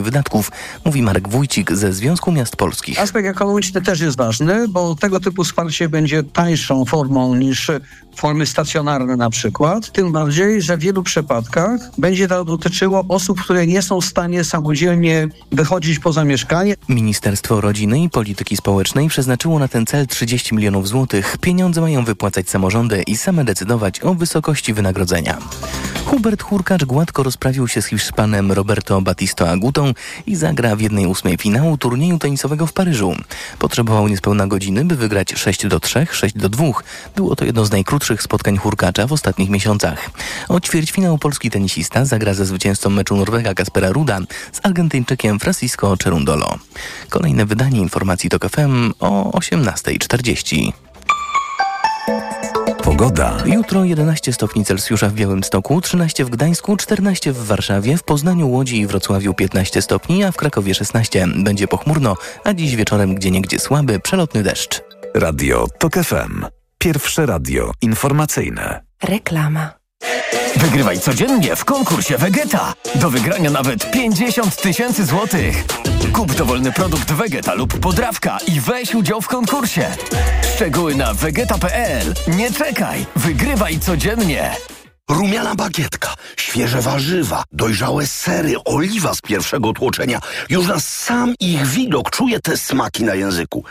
wydatków, mówi Marek Wójcik ze Związku Miast Polskich. Aspekt ekologiczny też jest ważny, bo tego typu wsparcie będzie tańszą formą niż formy stacjonarne na przykład. Tym bardziej, że w wielu przypadkach będzie to dotyczyło osób, które nie są w stanie samodzielnie wychodzić poza mieszkanie. Ministerstwo Rodziny i Polityki Społecznej przeznaczyło na ten cel 30 milionów złotych. Pieniądze mają wypłacać samorządy i same decydować o wysokości wynagrodzenia. Hubert Hurkacz gładko rozprawił się z Hiszpanem Roberto Batisto I zagra w jednej ósmej finału turnieju tenisowego w Paryżu. Potrzebował niespełna godziny, by wygrać 6 do 3, 6 do 2. Było to jedno z najkrótszych spotkań Hurkacza w ostatnich miesiącach. O ćwierćfinał polski tenisista zagra ze zwycięzcą meczu Norwega Kaspera Ruda z Argentyńczykiem Francisco Cerundolo. Kolejne wydanie informacji TOK FM o 18.40. Pogoda. Jutro 11 stopni Celsjusza w Białymstoku, 13 w Gdańsku, 14 w Warszawie, w Poznaniu, Łodzi i Wrocławiu 15 stopni, a w Krakowie 16. Będzie pochmurno, a dziś wieczorem gdzieniegdzie słaby, przelotny deszcz. Radio TOK FM. Pierwsze radio informacyjne. Reklama. Wygrywaj codziennie w konkursie Vegeta. Do wygrania nawet 50 tysięcy złotych. Kup dowolny produkt Vegeta lub podrawka i weź udział w konkursie. Szczegóły na vegeta.pl. Nie czekaj, wygrywaj codziennie. Rumiana bagietka, świeże warzywa, dojrzałe sery, oliwa z pierwszego tłoczenia. Już na sam ich widok czuję te smaki na języku.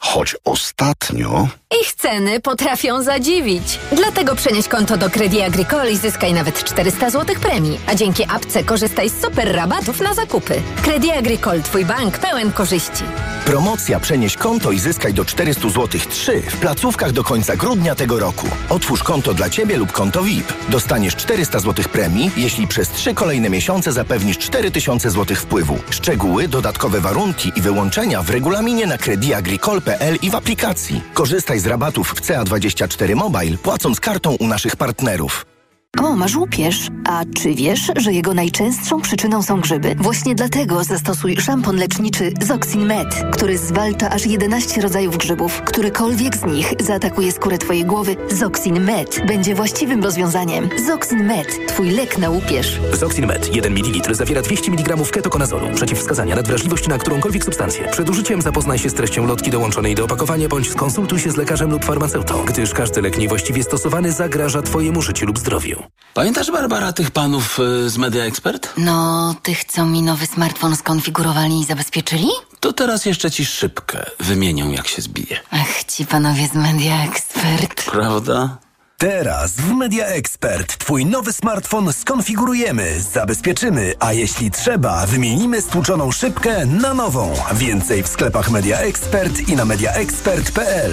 Choć ostatnio... Ich ceny potrafią zadziwić. Dlatego przenieś konto do Credit Agricole i zyskaj nawet 400 zł premii. A dzięki apce korzystaj z super rabatów na zakupy. Credit Agricole, twój bank pełen korzyści. Promocja Przenieś konto i zyskaj do 400 zł 3 w placówkach do końca grudnia tego roku. Otwórz konto dla Ciebie lub konto VIP. Dostaniesz 400 zł premii, jeśli przez 3 kolejne miesiące zapewnisz 4000 zł wpływu. Szczegóły, dodatkowe warunki i wyłączenia w regulaminie na crediagricole.pl i w aplikacji. Korzystaj z rabatów w CA24 Mobile, płacąc kartą u naszych partnerów. O, masz łupież. A czy wiesz, że jego najczęstszą przyczyną są grzyby? Właśnie dlatego zastosuj szampon leczniczy Zoxin Med, który zwalcza aż 11 rodzajów grzybów. Którykolwiek z nich zaatakuje skórę twojej głowy, Zoxin Med będzie właściwym rozwiązaniem. Zoxin Med, twój lek na łupież. Zoxin Med 1 ml zawiera 200 mg ketokonazolu. Przeciwwskazania nadwrażliwość na którąkolwiek substancję. Przed użyciem zapoznaj się z treścią lotki dołączonej do opakowania bądź skonsultuj się z lekarzem lub farmaceutą, gdyż każdy lek niewłaściwie stosowany zagraża twojemu życiu lub zdrowiu. Pamiętasz, Barbara, tych panów y, z Media Expert? No, tych, co mi nowy smartfon skonfigurowali i zabezpieczyli? To teraz jeszcze ci szybkę wymienią, jak się zbije. Ach, ci panowie z Media Expert. Prawda? Teraz w Media Expert Twój nowy smartfon skonfigurujemy, zabezpieczymy, a jeśli trzeba, wymienimy stłuczoną szybkę na nową. Więcej w sklepach Media Expert i na mediaexpert.pl.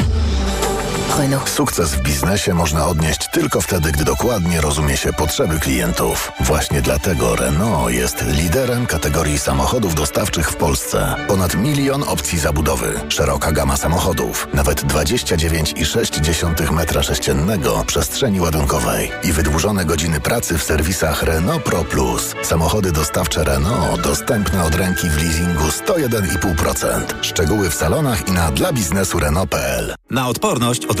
Sukces w biznesie można odnieść tylko wtedy, gdy dokładnie rozumie się potrzeby klientów. Właśnie dlatego Renault jest liderem kategorii samochodów dostawczych w Polsce. Ponad milion opcji zabudowy, szeroka gama samochodów, nawet 29,6 metra sześciennego przestrzeni ładunkowej i wydłużone godziny pracy w serwisach Renault Pro Plus. Samochody dostawcze Renault dostępne od ręki w leasingu 101,5%. Szczegóły w salonach i na dla biznesu Renault.pl. Na odporność od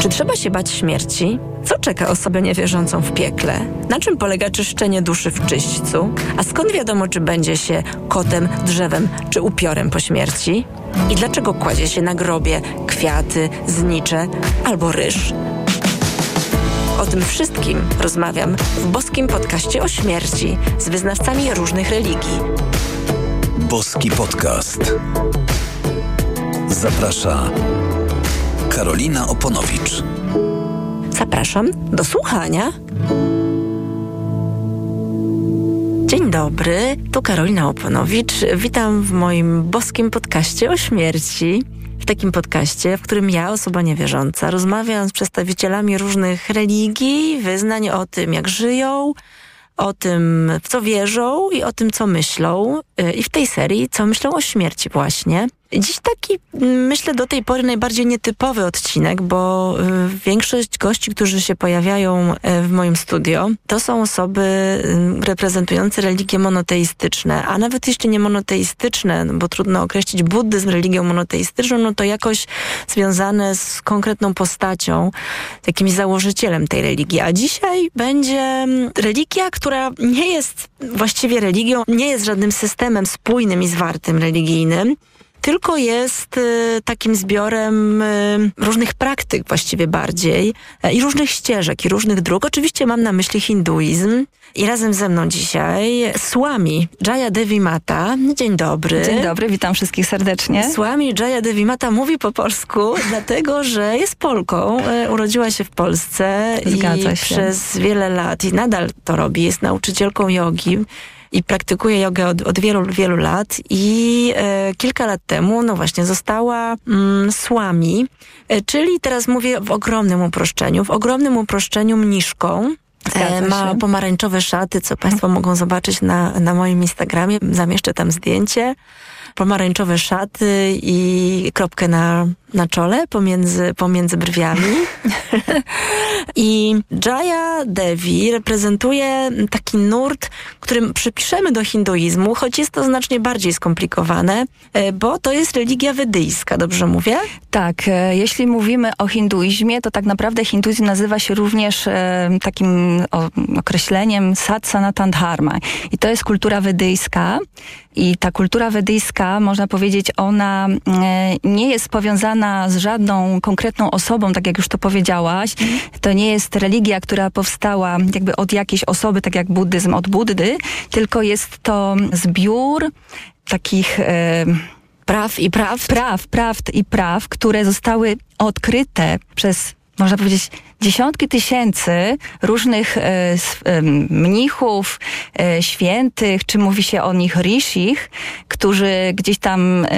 Czy trzeba się bać śmierci? Co czeka osobę niewierzącą w piekle? Na czym polega czyszczenie duszy w czyśćcu? A skąd wiadomo, czy będzie się kotem, drzewem czy upiorem po śmierci? I dlaczego kładzie się na grobie kwiaty, znicze albo ryż? O tym wszystkim rozmawiam w boskim podcaście o śmierci z wyznawcami różnych religii. Boski Podcast. Zaprasza Karolina Oponowicz. Zapraszam do słuchania. Dzień dobry, tu Karolina Oponowicz. Witam w moim boskim podcaście o śmierci. W takim podcaście, w którym ja, osoba niewierząca, rozmawiam z przedstawicielami różnych religii, wyznań o tym, jak żyją, o tym, w co wierzą i o tym, co myślą. Y, I w tej serii, co myślą o śmierci właśnie. Dziś taki, myślę, do tej pory najbardziej nietypowy odcinek, bo y, większość gości, którzy się pojawiają y, w moim studio, to są osoby y, reprezentujące religie monoteistyczne, a nawet jeśli nie monoteistyczne, no bo trudno określić buddyzm religią monoteistyczną, no to jakoś związane z konkretną postacią, jakimś założycielem tej religii. A dzisiaj będzie mm, religia, która nie jest właściwie religią, nie jest żadnym systemem spójnym i zwartym religijnym, tylko jest y, takim zbiorem y, różnych praktyk właściwie bardziej y, i różnych ścieżek i różnych dróg. Oczywiście mam na myśli hinduizm i razem ze mną dzisiaj Swami Jaya Devi Mata. Dzień dobry. Dzień dobry, witam wszystkich serdecznie. Swami Jaya Devi Mata mówi po polsku, dlatego że jest Polką. Urodziła się w Polsce Zgadza i się. przez wiele lat i nadal to robi. Jest nauczycielką jogi i praktykuje jogę od, od wielu, wielu lat i e, kilka lat temu, no właśnie, została mm, słami, e, czyli teraz mówię w ogromnym uproszczeniu, w ogromnym uproszczeniu mniszką. E, ma pomarańczowe szaty, co Państwo mogą zobaczyć na, na moim Instagramie. Zamieszczę tam zdjęcie. Pomarańczowe szaty i kropkę na, na czole pomiędzy, pomiędzy brwiami. I Jaya Devi reprezentuje taki nurt, którym przypiszemy do hinduizmu, choć jest to znacznie bardziej skomplikowane, e, bo to jest religia wedyjska, dobrze mówię? Tak, e, jeśli mówimy o hinduizmie, to tak naprawdę hinduizm nazywa się również e, takim określeniem sat sanatan dharma. I to jest kultura wedyjska. I ta kultura wedyjska, można powiedzieć, ona e, nie jest powiązana z żadną konkretną osobą, tak jak już to powiedziałaś. To nie jest religia, która powstała jakby od jakiejś osoby, tak jak buddyzm od Buddy, tylko jest to zbiór takich... E, praw i praw. Praw, prawd i praw, które zostały odkryte przez, można powiedzieć, dziesiątki tysięcy różnych e, em, mnichów, e, świętych, czy mówi się o nich rishich, którzy gdzieś tam e,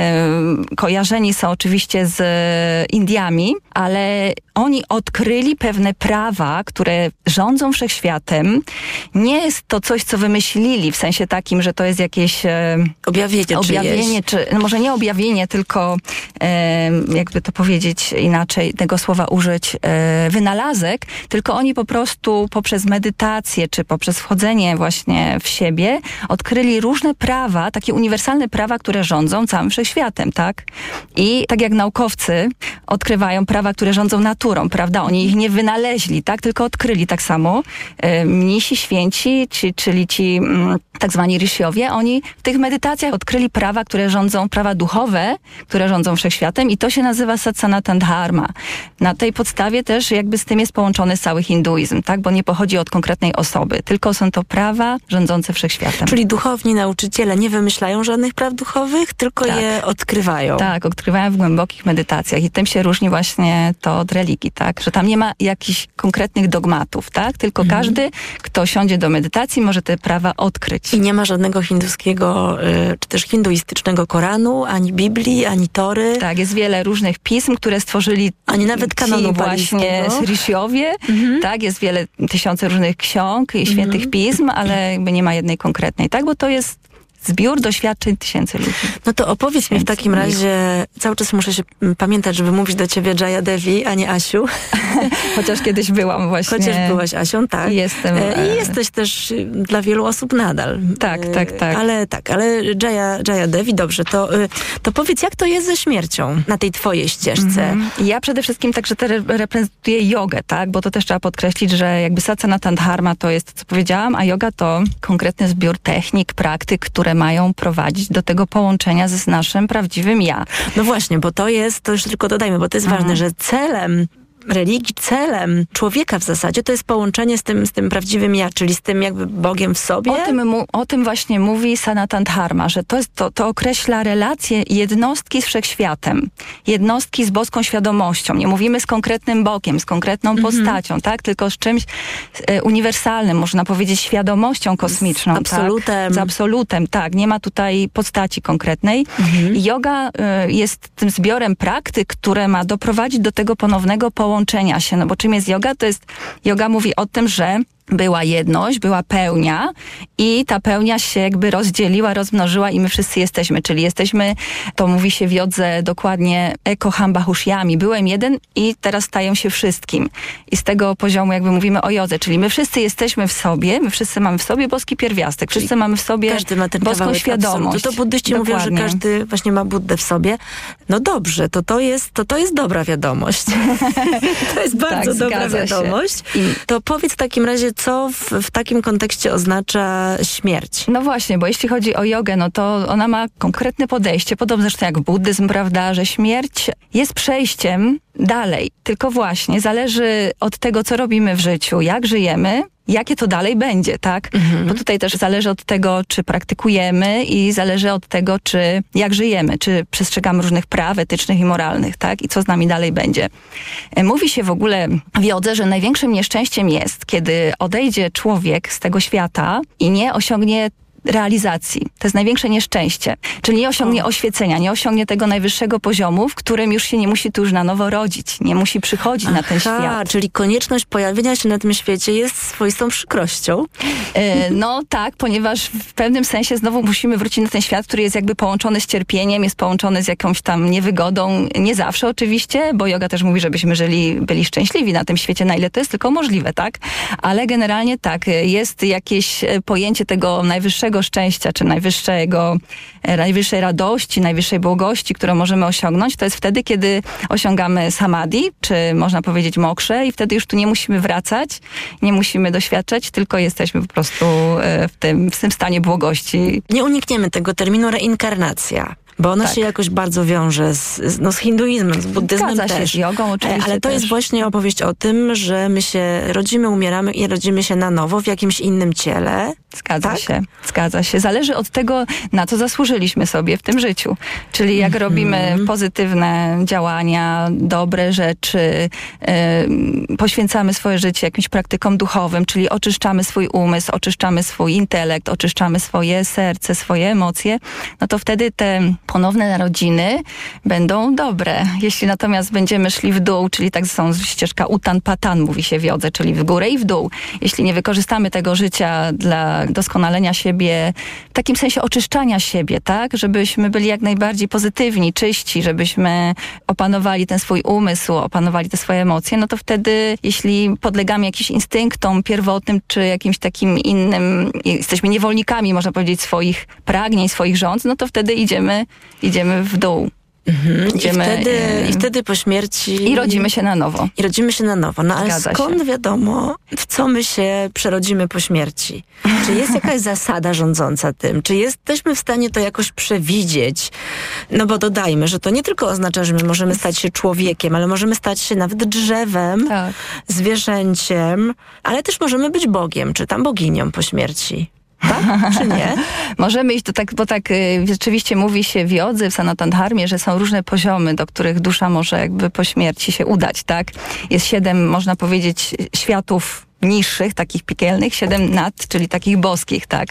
kojarzeni są oczywiście z e, Indiami, ale oni odkryli pewne prawa, które rządzą wszechświatem. Nie jest to coś, co wymyślili, w sensie takim, że to jest jakieś e, Objawienie objawienie, czy no może nie objawienie, tylko e, jakby to powiedzieć inaczej, tego słowa użyć, e, wynalazek, tylko oni po prostu poprzez medytację, czy poprzez wchodzenie właśnie w siebie, odkryli różne prawa, takie uniwersalne prawa, które rządzą całym wszechświatem, tak? I tak jak naukowcy odkrywają prawa, które rządzą naturą, prawda? Oni ich nie wynaleźli, tak? Tylko odkryli tak samo. E, mnisi, święci, ci, czyli ci mm, tak zwani rysiowie, oni w tych medytacjach odkryli prawa, które rządzą, prawa duchowe, które rządzą wszechświatem i to się nazywa satsanatan dharma. Na tej podstawie też jakby z tym jest połączony cały hinduizm, tak? Bo nie pochodzi od konkretnej osoby, tylko są to prawa rządzące wszechświatem. Czyli duchowni nauczyciele nie wymyślają żadnych praw duchowych, tylko Tak. je odkrywają. Tak, odkrywają w głębokich medytacjach i tym się różni właśnie to od religii, tak? Że tam nie ma jakichś konkretnych dogmatów, tak? Tylko Mhm. każdy, kto siądzie do medytacji, może te prawa odkryć. I nie ma żadnego hinduskiego, y, czy też hinduistycznego Koranu, ani Biblii, ani Tory. Tak, jest wiele różnych pism, które stworzyli Ani nawet kanonu właśnie balijskiego. Rishiowie. Tak, jest wiele, tysiące różnych ksiąg i świętych Mhm. pism, ale jakby nie ma jednej konkretnej, tak? Bo to jest zbiór doświadczeń tysięcy ludzi. No to opowiedz mi w takim razie, cały czas muszę się pamiętać, żeby mówić do ciebie Jaya Devi, a nie Asiu. Chociaż kiedyś byłam właśnie. Chociaż byłaś Asią, tak. Jestem. E, e, I jesteś też y, dla wielu osób nadal. Tak, E, tak, tak. Ale tak, ale Jaya, Jaya Devi, dobrze, to, y, to powiedz, jak to jest ze śmiercią na tej twojej ścieżce? Mhm. Ja przede wszystkim także te re- reprezentuję jogę, tak? Bo to też trzeba podkreślić, że jakby Satsanatan Dharma to jest, co powiedziałam, a yoga to konkretny zbiór technik, praktyk, które mają prowadzić do tego połączenia z naszym prawdziwym ja. No właśnie, bo to jest, to już tylko dodajmy, bo to jest ważne, że celem religii, celem człowieka w zasadzie to jest połączenie z tym, z tym prawdziwym ja, czyli z tym jakby Bogiem w sobie. O tym, mu, o tym właśnie mówi Sanatan Dharma, że to, jest, to, to określa relację jednostki z wszechświatem, jednostki z boską świadomością. Nie mówimy z konkretnym Bogiem, z konkretną Mhm. postacią, tak? tylko z czymś e, uniwersalnym, można powiedzieć świadomością kosmiczną. Z absolutem. Tak? Z absolutem, tak. Nie ma tutaj postaci konkretnej. Mhm. Yoga e, jest tym zbiorem praktyk, które ma doprowadzić do tego ponownego połączenia się. No bo czym jest yoga? To jest, yoga mówi o tym, że była jedność, była pełnia i ta pełnia się jakby rozdzieliła, rozmnożyła i my wszyscy jesteśmy, czyli jesteśmy, to mówi się w jodze dokładnie ekoham bahushyami. Byłem jeden i teraz staję się wszystkim. I z tego poziomu jakby mówimy o jodze, czyli my wszyscy jesteśmy w sobie, my wszyscy mamy w sobie boski pierwiastek, wszyscy mamy w sobie Każdy ma ten boską świadomość. absolutu. To buddyści mówią, że Dokładnie. każdy właśnie ma Buddę w sobie. No dobrze, to to jest, to to jest dobra wiadomość. to jest bardzo Tak, dobra się. wiadomość. To powiedz w takim razie, co w, w takim kontekście oznacza śmierć? No właśnie, bo jeśli chodzi o jogę, no to ona ma konkretne podejście, podobnie zresztą jak buddyzm, prawda, że śmierć jest przejściem dalej. Tylko właśnie zależy od tego, co robimy w życiu, jak żyjemy, jakie to dalej będzie, tak? Bo tutaj też zależy od tego, czy praktykujemy i zależy od tego, czy jak żyjemy, czy przestrzegamy różnych praw etycznych i moralnych, tak? I co z nami dalej będzie. E, Mówi się w ogóle w jodze, że największym nieszczęściem jest, kiedy odejdzie człowiek z tego świata i nie osiągnie realizacji. To jest największe nieszczęście. Czyli nie osiągnie oświecenia, nie osiągnie tego najwyższego poziomu, w którym już się nie musi tu już na nowo rodzić, nie musi przychodzić na ten Aha, świat. czyli konieczność pojawienia się na tym świecie jest swoistą przykrością. E, No tak, ponieważ w pewnym sensie znowu musimy wrócić na ten świat, który jest jakby połączony z cierpieniem, jest połączony z jakąś tam niewygodą. Nie zawsze oczywiście, bo yoga też mówi, żebyśmy żyli, byli szczęśliwi na tym świecie, na ile to jest tylko możliwe, tak? Ale generalnie tak, e, jest jakieś e, pojęcie tego najwyższego szczęścia, czy najwyższego, e, najwyższej radości, najwyższej błogości, którą możemy osiągnąć, to jest wtedy, kiedy osiągamy samadhi, czy można powiedzieć mokrze i wtedy już tu nie musimy wracać, nie musimy doświadczać, tylko jesteśmy po prostu e, w tym, w tym stanie błogości. Nie unikniemy tego terminu reinkarnacja. Bo ona Tak. się jakoś bardzo wiąże z, z, no, z hinduizmem, z buddyzmem Zgadza się, też. z jogą oczywiście E, Ale to też. jest właśnie opowieść o tym, że my się rodzimy, umieramy i rodzimy się na nowo w jakimś innym ciele. Zgadza Tak? się, zgadza się. Zależy od tego, na co zasłużyliśmy sobie w tym życiu. Czyli jak robimy pozytywne działania, dobre rzeczy, y, poświęcamy swoje życie jakimś praktykom duchowym, czyli oczyszczamy swój umysł, oczyszczamy swój intelekt, oczyszczamy swoje serce, swoje emocje, no to wtedy te ponowne narodziny będą dobre. Jeśli natomiast będziemy szli w dół, czyli tak są ścieżka utan patan, mówi się w jodze, czyli w górę i w dół. Jeśli nie wykorzystamy tego życia dla doskonalenia siebie, w takim sensie oczyszczania siebie, tak? Żebyśmy byli jak najbardziej pozytywni, czyści, żebyśmy opanowali ten swój umysł, opanowali te swoje emocje, no to wtedy, jeśli podlegamy jakimś instynktom pierwotnym, czy jakimś takim innym, jesteśmy niewolnikami, można powiedzieć, swoich pragnień, swoich rząd, no to wtedy idziemy, idziemy w dół. Idziemy, I, wtedy, e, I wtedy po śmierci... I rodzimy się na nowo. I rodzimy się na nowo. No ale Zgadza skąd się. wiadomo, w co my się przerodzimy po śmierci? Czy jest jakaś zasada rządząca tym? Czy jesteśmy w stanie to jakoś przewidzieć? No bo dodajmy, że to nie tylko oznacza, że my możemy stać się człowiekiem, ale możemy stać się nawet drzewem, Tak. zwierzęciem, ale też możemy być Bogiem, czy tam boginią po śmierci. Tak? Czy nie? Możemy iść do tak, bo tak y, rzeczywiście mówi się w jodze, w Sanatan Dharmie, że są różne poziomy, do których dusza może jakby po śmierci się udać, tak? Jest siedem, można powiedzieć, światów niższych, takich piekielnych, siedem nad, czyli takich boskich, tak.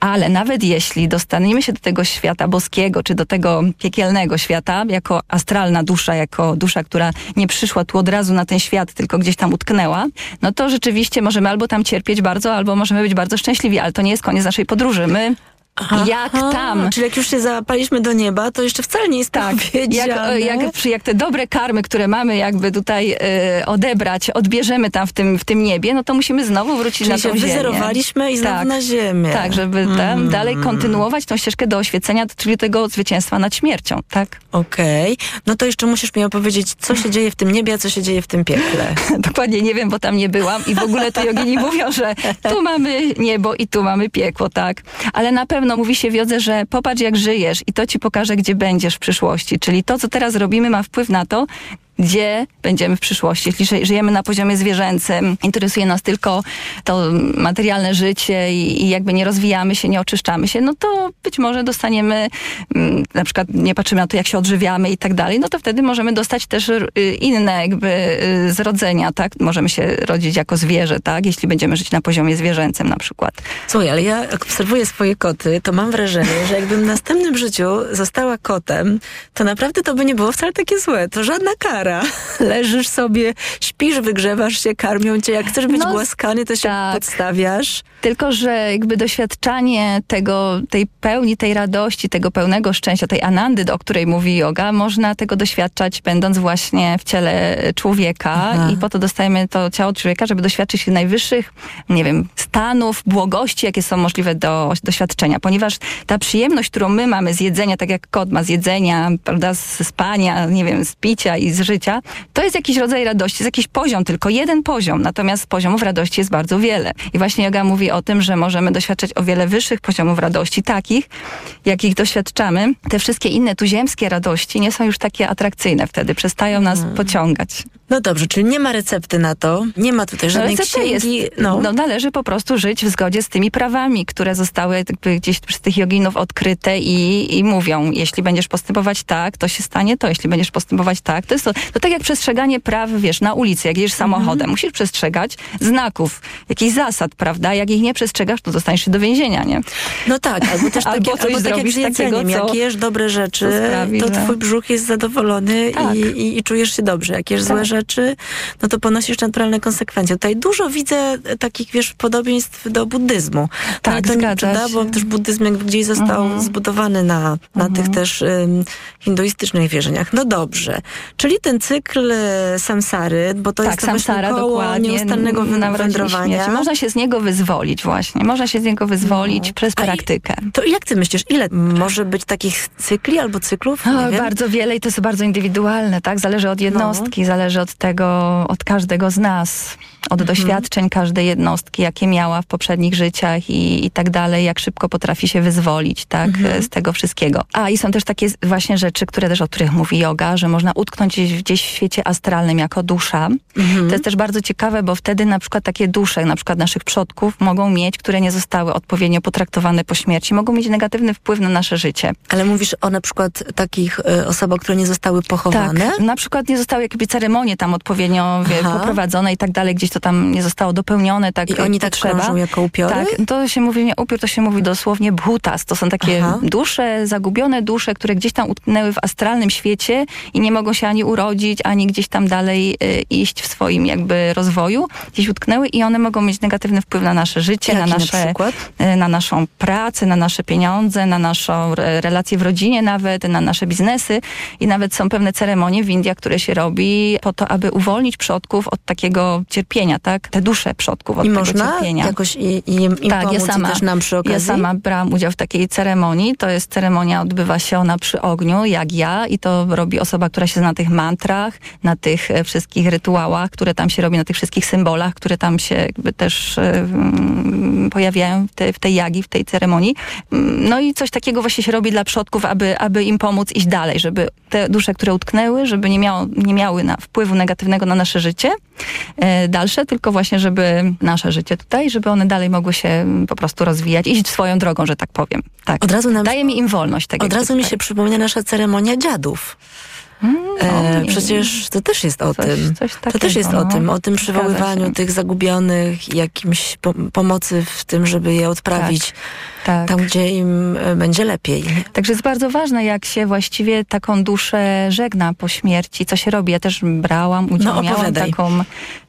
Ale nawet jeśli dostaniemy się do tego świata boskiego, czy do tego piekielnego świata, jako astralna dusza, jako dusza, która nie przyszła tu od razu na ten świat, tylko gdzieś tam utknęła, no to rzeczywiście możemy albo tam cierpieć bardzo, albo możemy być bardzo szczęśliwi, ale to nie jest koniec naszej podróży. My jak tam? Czyli jak już się załapaliśmy do nieba, to jeszcze wcale nie jest Tak, jak, powiedziane. jak, jak te dobre karmy, które mamy jakby tutaj e, odebrać, odbierzemy tam w tym, w tym niebie, no to musimy znowu wrócić Czyli na się tą ziemię. wyzerowaliśmy i znowu tak, na ziemię. Tak, żeby tam Mm. dalej kontynuować tą ścieżkę do oświecenia, czyli tego zwycięstwa nad śmiercią, tak? Okej, no to jeszcze musisz mi opowiedzieć, co się dzieje w tym niebie, a co się dzieje w tym piekle. Dokładnie nie wiem, bo tam nie byłam i w ogóle to jogini mówią, że tu mamy niebo i tu mamy piekło, tak? Ale na pewno mówi się w jodze, że popatrz jak żyjesz i to ci pokaże, gdzie będziesz w przyszłości. Czyli to, co teraz robimy ma wpływ na to, gdzie będziemy w przyszłości. Jeśli ży- żyjemy na poziomie zwierzęcym, interesuje nas tylko to materialne życie i, i jakby nie rozwijamy się, nie oczyszczamy się, no to być może dostaniemy, mm, na przykład nie patrzymy na to, jak się odżywiamy i tak dalej, no to wtedy możemy dostać też y, inne jakby y, zrodzenia, tak? Możemy się rodzić jako zwierzę, tak? Jeśli będziemy żyć na poziomie zwierzęcym na przykład. Słuchaj, ale ja jak obserwuję swoje koty, to mam wrażenie, że jakbym w następnym życiu została kotem, to naprawdę to by nie było wcale takie złe. To żadna kara. Leżysz sobie, śpisz, wygrzewasz się, karmią cię. Jak chcesz być No, głaskany, to się podstawiasz. Tylko, że jakby doświadczanie tego, tej pełni, tej radości, tego pełnego szczęścia, tej anandy, o której mówi yoga, można tego doświadczać będąc właśnie w ciele człowieka Aha. i po to dostajemy to ciało człowieka, żeby doświadczyć najwyższych, nie wiem, stanów, błogości, jakie są możliwe do doświadczenia, ponieważ ta przyjemność, którą my mamy z jedzenia, tak jak kot ma z jedzenia, prawda, z spania, nie wiem, z picia i z życia, to jest jakiś rodzaj radości, jest jakiś poziom, tylko jeden poziom, natomiast poziomów radości jest bardzo wiele. I właśnie yoga mówi o tym, że możemy doświadczać o wiele wyższych poziomów radości, takich, jakich doświadczamy. Te wszystkie inne tuziemskie radości nie są już takie atrakcyjne wtedy, przestają nas pociągać. No dobrze, czyli nie ma recepty na to, nie ma tutaj żadnej recepta księgi. jest, no. no. należy po prostu żyć w zgodzie z tymi prawami, które zostały gdzieś przez tych joginów odkryte i, i mówią, jeśli będziesz postępować tak, to się stanie to, jeśli będziesz postępować tak, to jest to, to tak jak przestrzeganie praw, wiesz, na ulicy, jak jedziesz samochodem, musisz przestrzegać znaków, jakichś zasad, prawda, jak ich nie przestrzegasz, to dostaniesz się do więzienia, nie? No tak, albo też Albo takie, coś albo tak jak z jedzeniem. takiego, co- jak jesz dobre rzeczy, co sprawi, to twój brzuch jest zadowolony Tak. i, i, i czujesz się dobrze. Jak jesz złe Tak. rzeczy, no to ponosisz naturalne konsekwencje. Tutaj dużo widzę e, takich, wiesz, podobieństw do buddyzmu. Tak, Ale to nie zgadza prawda, się. bo też buddyzm jakby gdzieś został Mhm. zbudowany na, na tych też ym, hinduistycznych wierzeniach. No dobrze. Czyli ten cykl e, samsary, bo to tak, jest to samsara koło dokładnie. nieustannego wędrowania. Można się z niego wyzwolić właśnie. Można się z niego wyzwolić No. przez A i- praktykę. To jak ty myślisz, ile może być takich cykli albo cyklów? O, bardzo wiele i to jest bardzo indywidualne, tak? Zależy od jednostki, No. zależy od tego, od każdego z nas, od Mhm. doświadczeń każdej jednostki, jakie miała w poprzednich życiach i, i tak dalej, jak szybko potrafi się wyzwolić, tak? Mhm. Z tego wszystkiego. A i są też takie właśnie rzeczy, które też, o których mówi yoga, że można utknąć gdzieś, gdzieś w świecie astralnym jako dusza. Mhm. To jest też bardzo ciekawe, bo wtedy na przykład takie dusze, na przykład naszych przodków, mogą mieć, które nie zostały odpowiednio potraktowane po śmierci, mogą mieć negatywny wpływ na nasze życie. Ale mówisz o na przykład takich y, osobach, które nie zostały pochowane? Tak, na przykład nie zostały jakby ceremonie tam odpowiednio wie, poprowadzone i tak dalej, gdzieś to tam nie zostało dopełnione tak I oni tak trzeba. krążą jako upiory? Tak, to się mówi nie upiór, to się mówi dosłownie bhutas. To są takie Aha. dusze, zagubione dusze, które gdzieś tam utknęły w astralnym świecie i nie mogą się ani urodzić, ani gdzieś tam dalej y, iść w swoim jakby rozwoju. Gdzieś utknęły i one mogą mieć negatywny wpływ na nasze życie, Jaki na na nasze, przykład? y, na naszą pracę, na nasze pieniądze, na naszą re- relację w rodzinie nawet, na nasze biznesy i nawet są pewne ceremonie w Indiach, które się robi po to, aby uwolnić przodków od takiego cierpienia, tak? Te dusze przodków od I tego można cierpienia. jakoś i, i im, tak, pomóc ja sama, też nam przy okazji? ja sama brałam udział w takiej ceremonii. To jest ceremonia, odbywa się ona przy ogniu, jak ja i to robi osoba, która się zna na tych mantrach, na tych e, wszystkich rytuałach, które tam się robi, na tych wszystkich symbolach, które tam się jakby też mm, pojawiają w, te, w tej jagi, w tej ceremonii. Mm, No i coś takiego właśnie się robi dla przodków, aby, aby im pomóc iść dalej, żeby te dusze, które utknęły, żeby nie, miało, nie miały na, wpływu negatywnego na nasze życie e, dalsze, tylko właśnie, żeby nasze życie tutaj, żeby one dalej mogły się mm, po prostu rozwijać, iść swoją drogą, że tak powiem. Tak. Od razu nam, Daje mi im wolność. Tak od razu mi się przypomina nasza ceremonia dziadów. O, E, przecież to też jest o Coś- tym. coś to takiego, też jest o no. tym, o tym przywoływaniu tych zagubionych, jakimś po pomocy w tym, żeby je odprawić tak. tam, gdzie im e, będzie lepiej. Także jest bardzo ważne, jak się właściwie taką duszę żegna po śmierci, co się robi. Ja też brałam udział, No, miałam taką,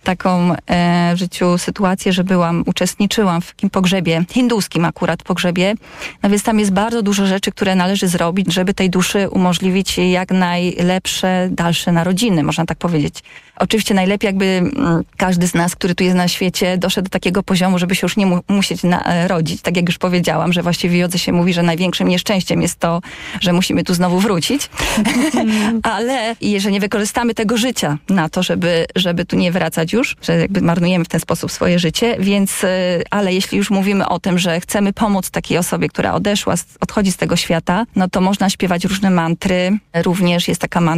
taką e, w życiu sytuację, że byłam, uczestniczyłam w takim pogrzebie, hinduskim akurat pogrzebie. No więc tam jest bardzo dużo rzeczy, które należy zrobić, żeby tej duszy umożliwić jak najlepsze dalsze narodziny, można tak powiedzieć. Oczywiście najlepiej jakby mm, każdy z nas, który tu jest na świecie, doszedł do takiego poziomu, żeby się już nie mu musieć narodzić, tak jak już powiedziałam. że właściwie jodze się mówi, że największym nieszczęściem jest to, że musimy tu znowu wrócić. Ale jeżeli nie wykorzystamy tego życia na to, żeby, żeby tu nie wracać już, że jakby marnujemy w ten sposób swoje życie, więc, y, ale jeśli już mówimy o tym, że chcemy pomóc takiej osobie, która odeszła, odchodzi z tego świata, no to można śpiewać różne mantry. Również jest taka mantra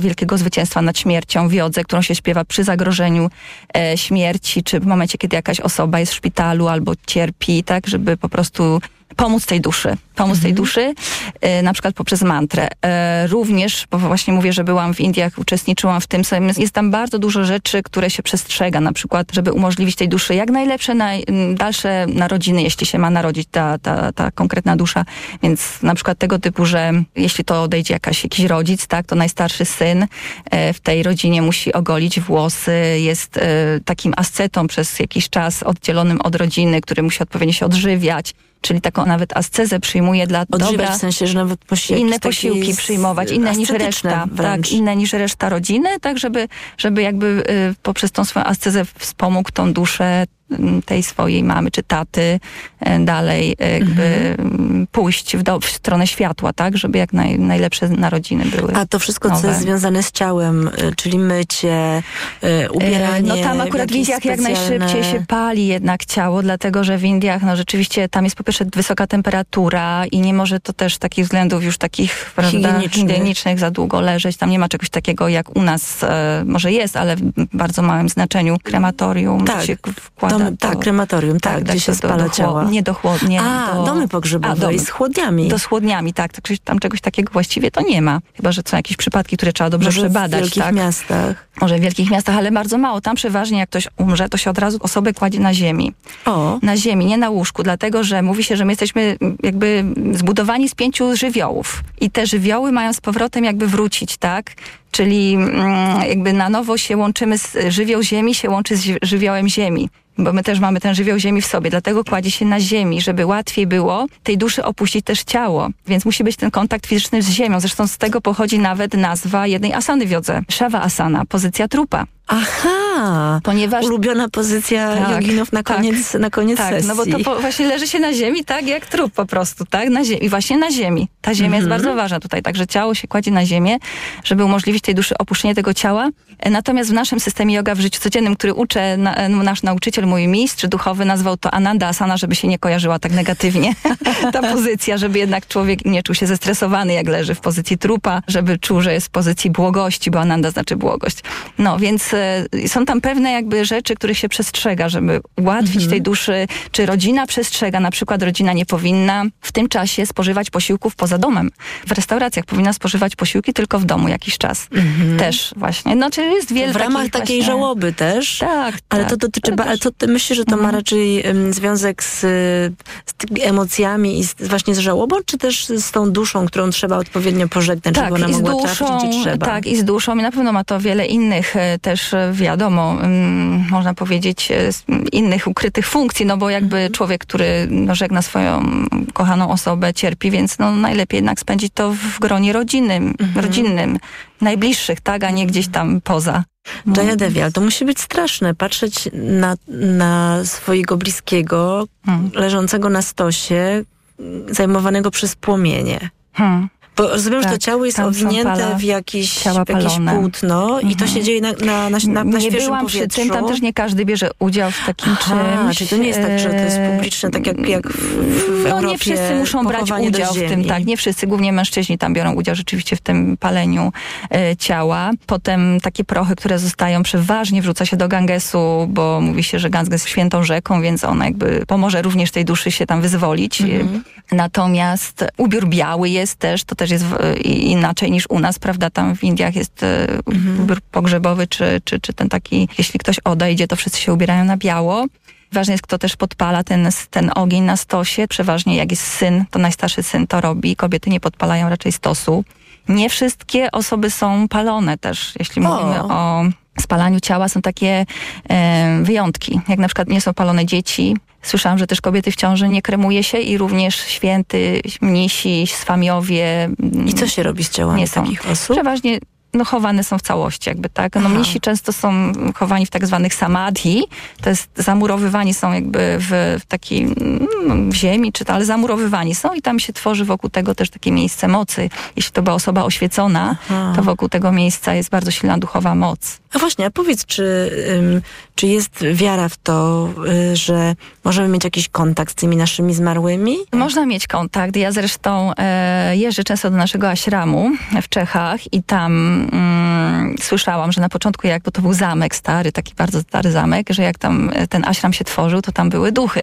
wielkiego zwycięstwa nad śmiercią w jodze, którą się śpiewa przy zagrożeniu e, śmierci, czy w momencie, kiedy jakaś osoba jest w szpitalu albo cierpi, tak, żeby po prostu pomóc tej duszy, pomóc tej duszy, e, na przykład poprzez mantrę. E, również, bo właśnie mówię, że byłam w Indiach, uczestniczyłam w tym, samym, jest tam bardzo dużo rzeczy, które się przestrzega, na przykład, żeby umożliwić tej duszy jak najlepsze, naj, dalsze narodziny, jeśli się ma narodzić ta, ta, ta konkretna dusza, więc na przykład tego typu, że jeśli to odejdzie jakaś, jakiś rodzic, tak, to najstarszy syn e, w tej rodzinie musi ogolić włosy, jest takim ascetą przez jakiś czas oddzielonym od rodziny, który musi odpowiednio się odżywiać, czyli taką nawet ascezę przyjmuje dla Odżywiać dobra. w sensie, że nawet posiłki inne posiłki przyjmować, inne niż reszta, wręcz. tak, inne niż reszta rodziny, tak żeby, żeby jakby y, poprzez tą swoją ascezę wspomógł tą duszę tej swojej mamy czy taty y, dalej y, jakby Mhm. pójść w, do, w stronę światła, tak, żeby jak naj, najlepsze narodziny były. A to wszystko, co nowe. jest związane z ciałem, y, czyli mycie, y, ubieranie. No tam akurat w Indiach jak specjalne- najszybciej się pali jednak ciało, dlatego że w Indiach no rzeczywiście tam jest po pierwsze wysoka temperatura i nie może to też z takich względów już takich prawda, Higienicznych. higienicznych za długo leżeć. Tam nie ma czegoś takiego jak u nas, e, może jest, ale w bardzo małym znaczeniu krematorium Tak, się wkłada. Tak, krematorium, tak, gdzie się do- spala do, ciała. Nie do chłodnie. A, do, domy pogrzebowe domy. z chłodniami. Do chłodniami, tak. tak. Tam czegoś takiego właściwie to nie ma. Chyba, że są jakieś przypadki, które trzeba dobrze Może przebadać. w wielkich tak? miastach. Może w wielkich miastach, ale bardzo mało. Tam przeważnie jak ktoś umrze, to się od razu osobę kładzie na ziemi. O. Na ziemi, nie na łóżku, dlatego że mówi się, że my jesteśmy jakby zbudowani z pięciu żywiołów. I te żywioły mają z powrotem jakby wrócić, tak? Czyli mm, jakby na nowo się łączymy z żywioł ziemi, się łączy z ży- żywiołem ziemi. Bo my też mamy ten żywioł ziemi w sobie, dlatego kładzie się na ziemi, żeby łatwiej było tej duszy opuścić też ciało. Więc musi być ten kontakt fizyczny z ziemią. Zresztą z tego pochodzi nawet nazwa jednej asany w jodze. Shawa asana, pozycja trupa. Aha, ponieważ ulubiona pozycja Tak, joginiów na tak. koniec, na koniec tak, sesji. no bo to po, właśnie leży się na ziemi, tak jak trup po prostu, tak? Na ziemi. I właśnie na ziemi. Ta ziemia jest Mhm. bardzo ważna tutaj, także ciało się kładzie na ziemię, żeby umożliwić tej duszy opuszczenie tego ciała. E, Natomiast w naszym systemie yoga w życiu codziennym, który uczę, na, e, nasz nauczyciel, mój mistrz duchowy nazwał to Ananda Asana, żeby się nie kojarzyła tak negatywnie ta pozycja, żeby jednak człowiek nie czuł się zestresowany, jak leży w pozycji trupa, żeby czuł, że jest w pozycji błogości, bo Ananda znaczy błogość. No, więc e, są tam pewne jakby rzeczy, których się przestrzega, żeby ułatwić tej duszy, czy rodzina przestrzega, na przykład rodzina nie powinna w tym czasie spożywać posiłków poza domem. W restauracjach powinna spożywać posiłki tylko w domu jakiś czas. Też właśnie. Znaczy jest wiele w ramach takiej właśnie... żałoby też. Tak, Ale tak. to dotyczy, Ale to ty myślisz, że to ma raczej em, związek z, z tymi emocjami i z, właśnie z żałobą, czy też z tą duszą, którą trzeba odpowiednio pożegnać, żeby ona mogła trafić duszą, gdzie trzeba? tak, i z duszą. I na pewno ma to wiele innych e, też, e, wiadomo, mm, można powiedzieć, e, innych ukrytych funkcji, no bo jakby Mhm. człowiek, który no, żegna swoją kochaną osobę, cierpi, więc no, najlepiej jednak spędzić to w gronie rodzinnym, Mhm. rodzinnym, najbliższych, tak, a nie gdzieś tam poza. No. Jaya Devi, ale to musi być straszne, patrzeć na, na swojego bliskiego, Hmm. leżącego na stosie, zajmowanego przez płomienie. Hmm. Bo rozumiem, że to Tak, ciało jest pala- w, jakieś palone. płótno i to Mhm. się dzieje na, na, na, na, na nie byłam przy powietrzu. tym, tam też nie każdy bierze udział w takim Aha, czymś. czyli to nie jest tak, że to jest e, publiczne, tak jak, jak w, w No Europie nie wszyscy muszą brać udział w tym, tak, nie wszyscy, głównie mężczyźni tam biorą udział rzeczywiście w tym paleniu e, ciała. Potem takie prochy, które zostają przeważnie wrzuca się do Gangesu, bo mówi się, że Ganges jest świętą rzeką, więc ona jakby pomoże również tej duszy się tam wyzwolić. Mhm. Natomiast ubiór biały jest też, to też jest w, i- inaczej niż u nas, prawda, tam w Indiach jest e, Mhm. pogrzebowy, czy, czy, czy ten taki, jeśli ktoś odejdzie, to wszyscy się ubierają na biało. Ważne jest, kto też podpala ten, ten ogień na stosie. Przeważnie jak jest syn, to najstarszy syn to robi. Kobiety nie podpalają raczej stosu. Nie wszystkie osoby są palone też. Jeśli O. mówimy o spalaniu ciała, są takie e, wyjątki. Jak na przykład nie są palone dzieci. Słyszałam, że też kobiety w ciąży nie kremuje się i również święty, mnisi, swamiowie. I co się robi z ciałami nie są. takich osób? Przeważnie no, chowane są w całości jakby, tak? No Aha. mnisi często są chowani w tak zwanych samadhi, to jest zamurowywani są jakby w, w takiej mm, w ziemi, czy to, ale zamurowywani są i tam się tworzy wokół tego też takie miejsce mocy. Jeśli to była osoba oświecona, Aha. to wokół tego miejsca jest bardzo silna duchowa moc. A właśnie, a powiedz, czy, czy jest wiara w to, y, że możemy mieć jakiś kontakt z tymi naszymi zmarłymi? Można mieć kontakt. Ja zresztą e, jeżdżę często do naszego aśramu w Czechach i tam mm, słyszałam, że na początku, jak bo to był zamek stary, taki bardzo stary zamek, że jak tam e, ten aśram się tworzył, to tam były duchy.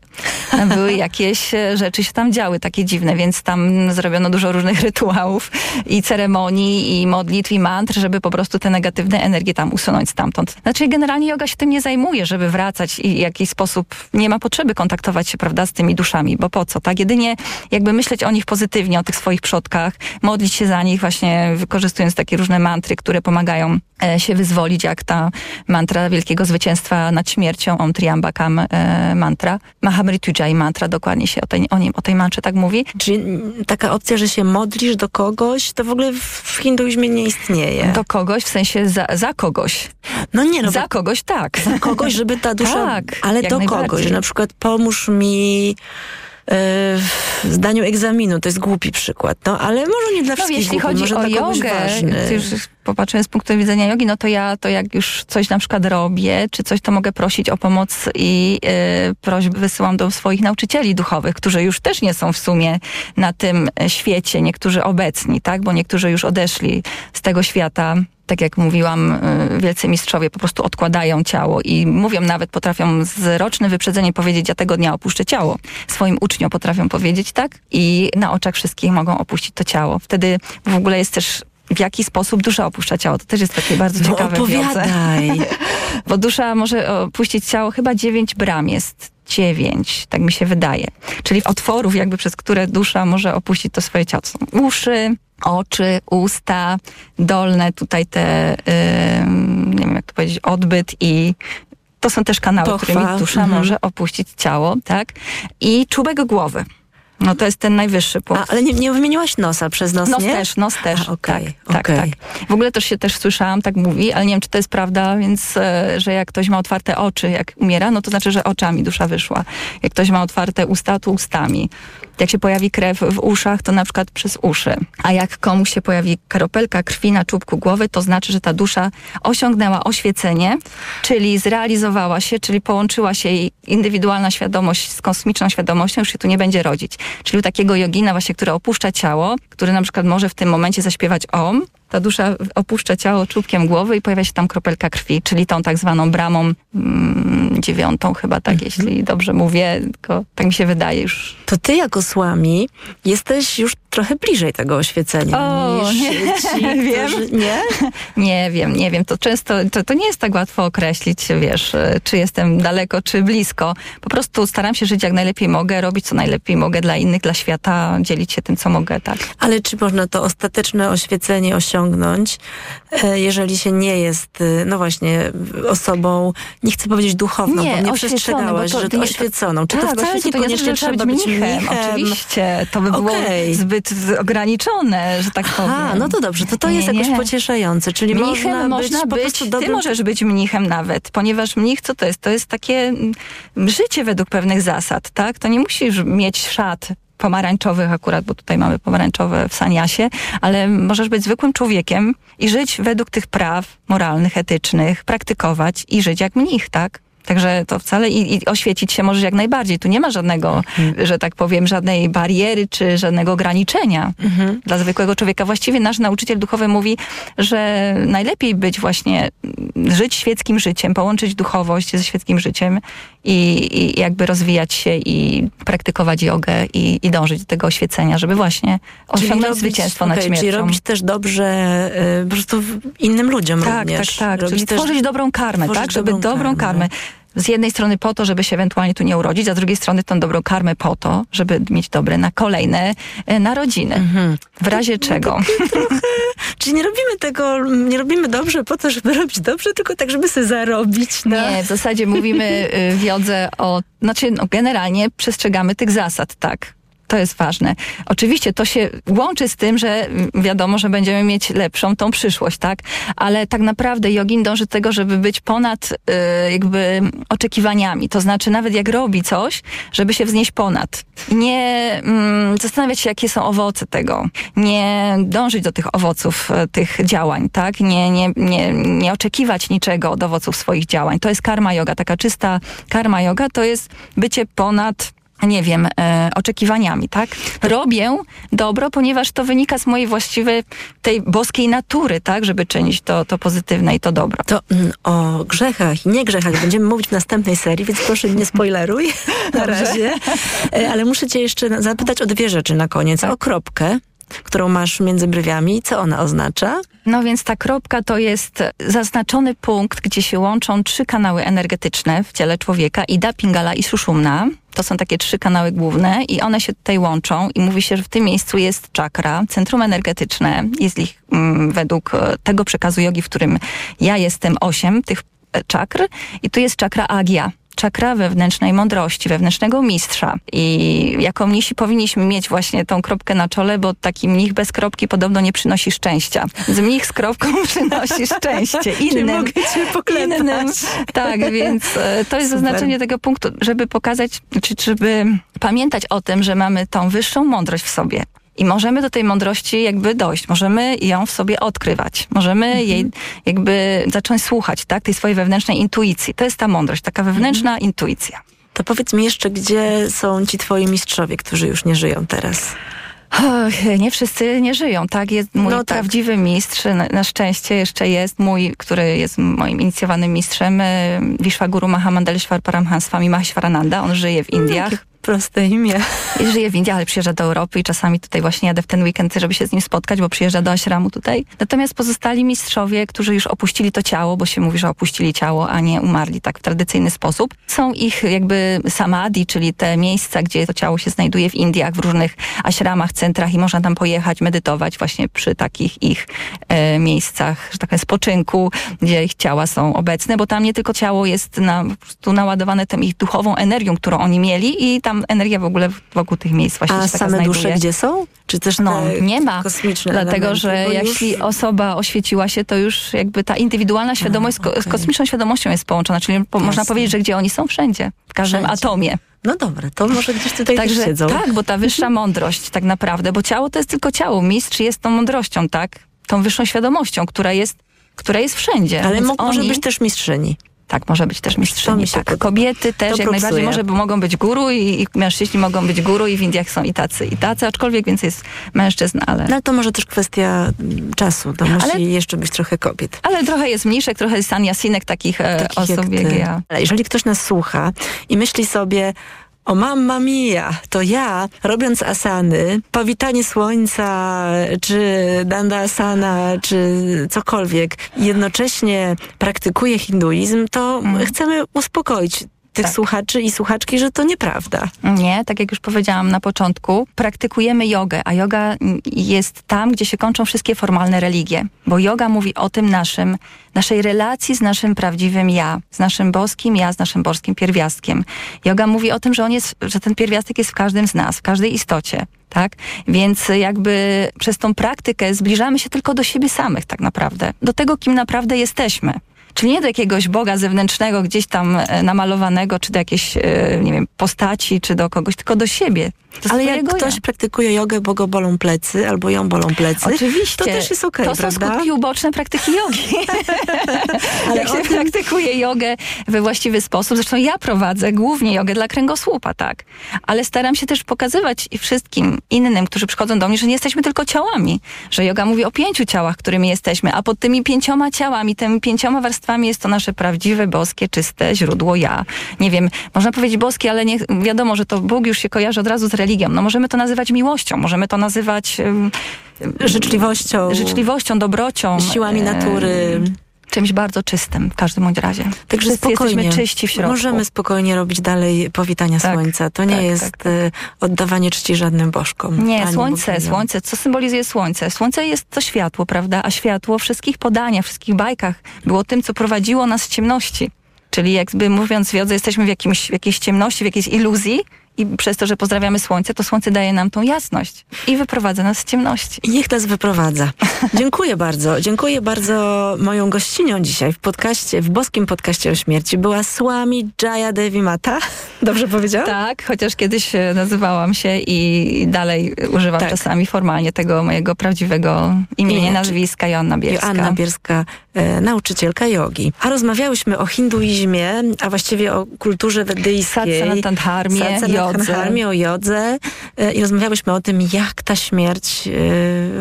Tam były jakieś e, rzeczy się tam działy, takie dziwne, więc tam zrobiono dużo różnych rytuałów i ceremonii, i modlitw, i mantr, żeby po prostu te negatywne energie tam usunąć stamtąd. Znaczy generalnie yoga się tym nie zajmuje, żeby wracać i w jakiś sposób nie ma potrzeby kontaktować się, prawda, z tymi duszami, bo po co, tak? Jedynie jakby myśleć o nich pozytywnie, o tych swoich przodkach, modlić się za nich właśnie wykorzystując takie różne mantry, które pomagają e, się wyzwolić, jak ta mantra wielkiego zwycięstwa nad śmiercią, Om Triambakam e, mantra, Mahamritujai mantra, dokładnie się o tej, o, nim, o tej mantrze tak mówi. Czyli mm, taka opcja, że się modlisz do kogoś, to w ogóle w- hinduizmie nie istnieje. Do kogoś, w sensie za, za kogoś. No nie, no Za kogoś tak. Za kogoś, żeby ta dusza... Tak, ale do kogoś, że na przykład pomóż mi zdaniu egzaminu, to jest głupi przykład, no ale może nie dla No, wszystkich jeśli głupi, chodzi o jogę, już popatrzymy z punktu widzenia jogi, no to ja to jak już coś na przykład robię, czy coś, to mogę prosić o pomoc i y, prośby wysyłam do swoich nauczycieli duchowych, którzy już też nie są w sumie na tym świecie, niektórzy obecni, tak, bo niektórzy już odeszli z tego świata tak jak mówiłam, y, wielcy mistrzowie po prostu odkładają ciało i mówią nawet, potrafią z rocznym wyprzedzeniem powiedzieć, ja tego dnia opuszczę ciało. Swoim uczniom potrafią powiedzieć tak i na oczach wszystkich mogą opuścić to ciało. Wtedy w ogóle jest też w jaki sposób dusza opuszcza ciało. To też jest takie bardzo No ciekawe opowiadaj. Bo dusza może opuścić ciało, chyba dziewięć bram jest. Dziewięć, tak mi się wydaje. Czyli otworów, jakby przez które dusza może opuścić to swoje ciało. Uszy, oczy, usta, dolne tutaj te, ym, nie wiem jak to powiedzieć, odbyt i to są też kanały, Pochwa. którymi dusza Mhm. może opuścić ciało, tak? I czubek głowy. No to jest ten najwyższy punkt. A, ale nie, nie wymieniłaś nosa przez nos, Nos nie? też, nos też. A, okej, tak, tak, okej. tak. W ogóle też się też słyszałam, tak mówi, ale nie wiem, czy to jest prawda, więc, e, że jak ktoś ma otwarte oczy, jak umiera, no to znaczy, że oczami dusza wyszła. Jak ktoś ma otwarte usta, to ustami. Jak się pojawi krew w uszach, to na przykład przez uszy. A jak komuś się pojawi kropelka krwi na czubku głowy, to znaczy, że ta dusza osiągnęła oświecenie, czyli zrealizowała się, czyli połączyła się jej indywidualna świadomość z kosmiczną świadomością, już się tu nie będzie rodzić. Czyli u takiego jogina właśnie, który opuszcza ciało, który na przykład może w tym momencie zaśpiewać om, ta dusza opuszcza ciało czubkiem głowy i pojawia się tam kropelka krwi, czyli tą tak zwaną bramą mm, dziewiątą chyba, tak, jeśli dobrze mówię, tylko tak mi się wydaje już. To ty jako słami jesteś już trochę bliżej tego oświecenia O, niż nie, ci, wiem. którzy... Nie? Nie wiem, nie wiem. To często, to, to nie jest tak łatwo określić, wiesz, e, czy jestem daleko, czy blisko. Po prostu staram się żyć jak najlepiej mogę, robić co najlepiej mogę dla innych, dla świata, dzielić się tym, co mogę, tak. Ale czy można to ostateczne oświecenie osiągnąć, e, jeżeli się nie jest, e, no właśnie, osobą, nie chcę powiedzieć duchowną, Nie, bo mnie oświeconą, przestrzegałaś, to że to nie- oświeconą. Czy tak, to wcale nie niekoniecznie trzeba być mnichem? mnichem? Oczywiście, to by było Okej. zbyt ograniczone, że tak powiem. A, no to dobrze, to to jest Nie, jakoś nie. pocieszające, czyli Mnichem można być można po być, prostu ty dobrym... możesz być mnichem nawet, ponieważ mnich co to jest? To jest takie mm, życie według pewnych zasad, tak? To nie musisz mieć szat pomarańczowych akurat, bo tutaj mamy pomarańczowe w saniasie, ale możesz być zwykłym człowiekiem i żyć według tych praw moralnych, etycznych, praktykować i żyć jak mnich, tak? Także to wcale i, i oświecić się możesz jak najbardziej. Tu nie ma żadnego, że tak powiem, żadnej bariery czy żadnego ograniczenia Mhm. dla zwykłego człowieka. Właściwie nasz nauczyciel duchowy mówi, że najlepiej być właśnie, mm, żyć świeckim życiem, połączyć duchowość ze świeckim życiem i, i jakby rozwijać się i praktykować jogę i, i dążyć do tego oświecenia, żeby właśnie osiągnąć zwycięstwo nad okej, śmiercią. Czyli robić też dobrze y, po prostu innym ludziom Tak, również. tak, tak. Robić Czyli też- tworzyć dobrą karmę, tworzyć tak? Żeby dobrą dobrą, karmę. karmę. Z jednej strony po to, żeby się ewentualnie tu nie urodzić, a z drugiej strony tą dobrą karmę po to, żeby mieć dobre na kolejne e, narodziny. Mhm. W razie czego? Czyli nie robimy tego, nie robimy dobrze po to, żeby robić dobrze, tylko tak, żeby sobie zarobić. Na... Nie, w zasadzie mówimy y, w jodze o, znaczy no, generalnie przestrzegamy tych zasad, tak. To jest ważne. Oczywiście to się łączy z tym, że wiadomo, że będziemy mieć lepszą tą przyszłość, tak? Ale tak naprawdę jogin dąży do tego, żeby być ponad y, jakby oczekiwaniami. To znaczy nawet jak robi coś, żeby się wznieść ponad. Nie mm, zastanawiać się, jakie są owoce tego. Nie dążyć do tych owoców, y, tych działań, tak? Nie, nie, nie, nie oczekiwać niczego od owoców swoich działań. To jest karma yoga. Taka czysta karma yoga to jest bycie ponad nie wiem, e, oczekiwaniami, tak? Robię dobro, ponieważ to wynika z mojej właściwej tej boskiej natury, tak? Żeby czynić to, to pozytywne i to dobro. To mm, o grzechach i nie grzechach będziemy mówić w następnej serii, więc proszę nie spoileruj na razie. E, ale muszę cię jeszcze zapytać o dwie rzeczy na koniec. O kropkę, którą masz między brwiami. Co ona oznacza? No więc ta kropka to jest zaznaczony punkt, gdzie się łączą trzy kanały energetyczne w ciele człowieka, Ida, Pingala i Sushumna. To są takie trzy kanały główne i one się tutaj łączą i mówi się, że w tym miejscu jest czakra, centrum energetyczne. Jest ich mm, według e, tego przekazu jogi, w którym ja jestem, osiem tych e, czakr i tu jest czakra Agia czakra wewnętrznej mądrości, wewnętrznego mistrza. I jako mnisi powinniśmy mieć właśnie tą kropkę na czole, bo taki mnich bez kropki podobno nie przynosi szczęścia. Więc mnich z kropką przynosi szczęście innym. mogę cię innym. Tak, więc e, to jest Super. zaznaczenie tego punktu, żeby pokazać, czy żeby pamiętać o tym, że mamy tą wyższą mądrość w sobie. I możemy do tej mądrości jakby dojść, możemy ją w sobie odkrywać, możemy Mhm. jej jakby zacząć słuchać, tak, tej swojej wewnętrznej intuicji. To jest ta mądrość, taka wewnętrzna Mhm. intuicja. To powiedz mi jeszcze, gdzie są ci twoi mistrzowie, którzy już nie żyją teraz? Och, nie wszyscy nie żyją, tak? Jest mój No tak. prawdziwy mistrz, na, na szczęście jeszcze jest mój, który jest moim inicjowanym mistrzem, y, Vishwaguru Mahamandaleshwar Paramhans Swami Maheshwarananda. On żyje w Indiach. Proste imię. I żyje w Indiach, ale przyjeżdża do Europy i czasami tutaj właśnie jadę w ten weekend, żeby się z nim spotkać, bo przyjeżdża do Ashramu tutaj. Natomiast pozostali mistrzowie, którzy już opuścili to ciało, bo się mówi, że opuścili ciało, a nie umarli tak w tradycyjny sposób, są ich jakby samadhi, czyli te miejsca, gdzie to ciało się znajduje w Indiach, w różnych ashramach, centrach i można tam pojechać, medytować właśnie przy takich ich e, miejscach, że tak powiem, spoczynku, gdzie ich ciała są obecne, bo tam nie tylko ciało jest na, po prostu naładowane tą ich duchową energią, którą oni mieli i tam energia w ogóle wokół tych miejsc właśnie A się same znajduje. dusze gdzie są? Czy też No, nie ma. kosmiczne Dlatego, elementy? że już- jeśli osoba oświeciła się, to już jakby ta indywidualna świadomość z, ko- z kosmiczną świadomością jest połączona. Czyli można powiedzieć, że gdzie oni są? Wszędzie. W każdym Wszędzie. atomie. No dobra, to może gdzieś tutaj też Także siedzą. tak, bo ta wyższa mądrość tak naprawdę, bo ciało to jest tylko ciało. Mistrz jest tą mądrością, tak? Tą wyższą świadomością, która jest, która jest wszędzie. Ale Więc mo- może oni- być też mistrzyni. Tak, może być też mistrzyni. Tak. Kobiety też jak najbardziej może, mogą być guru i, i mężczyźni mogą być guru i w Indiach są i tacy, i tacy, aczkolwiek więcej jest mężczyzn, ale... No ale to może też kwestia mm, czasu. To musi Ale- jeszcze być trochę kobiet. Ale trochę jest mniejszek, trochę jest saniasinek takich, e, Takich osób jak, ty. ja. Ale jeżeli ktoś nas słucha i myśli sobie, o mamma mia, to ja, robiąc asany, powitanie słońca, czy dandasana, czy cokolwiek, jednocześnie praktykuję hinduizm, to chcemy uspokoić tych Tak. słuchaczy i słuchaczki, że to nieprawda. Nie, tak jak już powiedziałam na początku, praktykujemy jogę, a yoga mm, jest tam, gdzie się kończą wszystkie formalne religie. Bo yoga mówi o tym naszym, naszej relacji z naszym prawdziwym ja, z naszym boskim ja, z naszym boskim pierwiastkiem. Yoga mówi o tym, że on jest, że ten pierwiastek jest w każdym z nas, w każdej istocie. Tak? Więc jakby przez tą praktykę zbliżamy się tylko do siebie samych tak naprawdę. Do tego, kim naprawdę jesteśmy. Czyli nie do jakiegoś Boga zewnętrznego, gdzieś tam e, namalowanego, czy do jakiejś, e, nie wiem, postaci, czy do kogoś, tylko do siebie. Ale jak ktoś ja. praktykuje jogę, bo go bolą plecy, albo ją bolą plecy, Oczywiście. to też jest okej, To są skutki uboczne praktyki jogi. Ale jak się tym- praktykuje jogę we właściwy sposób, zresztą ja prowadzę głównie jogę dla kręgosłupa, tak. Ale staram się też pokazywać wszystkim innym, którzy przychodzą do mnie, że nie jesteśmy tylko ciałami. Że yoga mówi o pięciu ciałach, którymi jesteśmy, a pod tymi pięcioma ciałami, tymi pięcioma warstwami jest to nasze prawdziwe, boskie, czyste źródło ja. Nie wiem, można powiedzieć boskie, ale nie, wiadomo, że to Bóg już się kojarzy od razu z religią. No możemy to nazywać miłością, możemy to nazywać... Życzliwością. życzliwością, dobrocią. Siłami natury. Czymś bardzo czystym w każdym bądź razie. Także Wszyscy spokojnie. jesteśmy czyści w środku. Możemy spokojnie robić dalej powitania Tak, słońca. To nie tak, jest tak, e, oddawanie czci żadnym bożkom. Nie, słońce, słońce. Co symbolizuje słońce? Słońce jest to światło, prawda? A światło wszystkich podaniach, wszystkich bajkach było tym, co prowadziło nas z ciemności. Czyli jakby mówiąc w jodze, jesteśmy w, jakimś, w jakiejś ciemności, w jakiejś iluzji i przez to, że pozdrawiamy słońce, to słońce daje nam tą jasność i wyprowadza nas z ciemności. I niech nas wyprowadza. Dziękuję bardzo. Dziękuję bardzo moją gościnią dzisiaj w podcaście, w boskim podcaście o śmierci była Swami Jaya Devi Mata. Dobrze powiedziałam? Tak, chociaż kiedyś e, nazywałam się i dalej używam Tak. czasami formalnie tego mojego prawdziwego imienia, nazwiska Joanna Bielska. Joanna Bierska, e, nauczycielka jogi. A rozmawiałyśmy o hinduizmie, a właściwie o kulturze wedyjskiej. Jodze. o jodze. E, I rozmawiałyśmy o tym, jak ta śmierć e,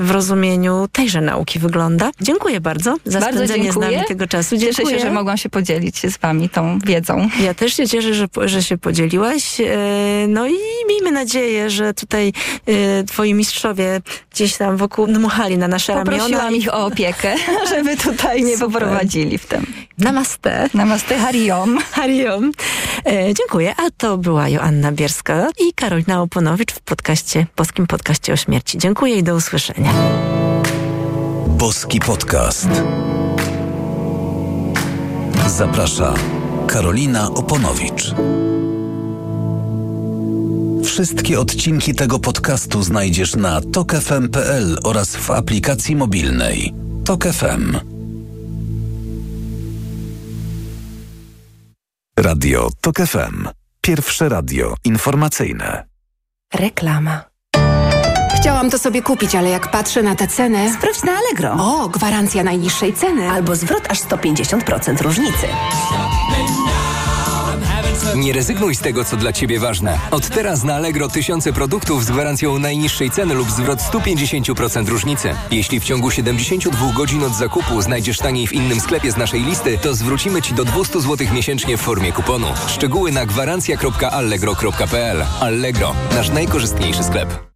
w rozumieniu tejże nauki wygląda. Dziękuję bardzo za Bardzo spędzenie dziękuję. z nami tego czasu. Cieszę Dziękuję. się, że mogłam się podzielić z wami tą wiedzą. Ja też się cieszę, że, że się podzieliłaś. E, No i miejmy nadzieję, że tutaj twoi mistrzowie gdzieś tam wokół dmuchali na nasze ramiona. Poprosiłam ich o opiekę, żeby tutaj mnie poprowadzili w tym. Namaste. Namaste, hariom. Hariom. E, dziękuję. A to była Joanna Bierska i Karolina Oponowicz w podcaście, polskim podcaście o śmierci. Dziękuję i do usłyszenia. Boski Podcast. Zaprasza Karolina Oponowicz. Wszystkie odcinki tego podcastu znajdziesz na tokefm.pl oraz w aplikacji mobilnej. Tok FM. Radio Tok FM. Pierwsze radio informacyjne. Reklama. Chciałam to sobie kupić, ale jak patrzę na tę cenę... Sprawdź na Allegro. O, gwarancja najniższej ceny. Albo zwrot aż 150% różnicy. Nie rezygnuj z tego, co dla Ciebie ważne. Od teraz na Allegro tysiące produktów z gwarancją najniższej ceny lub zwrot 150% różnicy. Jeśli w ciągu 72 godzin od zakupu znajdziesz taniej w innym sklepie z naszej listy, to zwrócimy Ci do 200 zł miesięcznie w formie kuponu. Szczegóły na gwarancja.allegro.pl Allegro, nasz najkorzystniejszy sklep.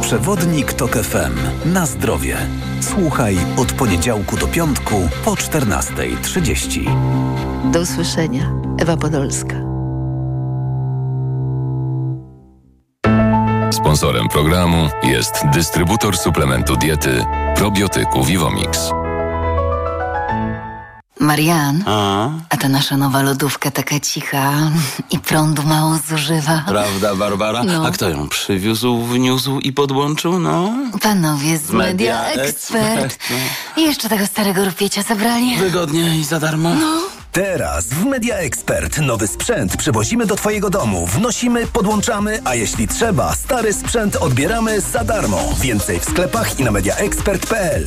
Przewodnik Tok FM. Na zdrowie. Słuchaj od poniedziałku do piątku po 14.30. Do usłyszenia. Ewa Podolska. Sponsorem programu jest dystrybutor suplementu diety probiotyku Vivomix. Marian, A? a ta nasza nowa lodówka taka cicha i prądu mało zużywa. Prawda, Barbara? No. A kto ją przywiózł, wniósł i podłączył? No. Panowie z Media, Media Expert. I jeszcze tego starego rupiecia zabrali. Wygodnie i za darmo. No. Teraz w Media Expert nowy sprzęt przywozimy do Twojego domu, wnosimy, podłączamy, a jeśli trzeba, stary sprzęt odbieramy za darmo. Więcej w sklepach i na mediaexpert.pl.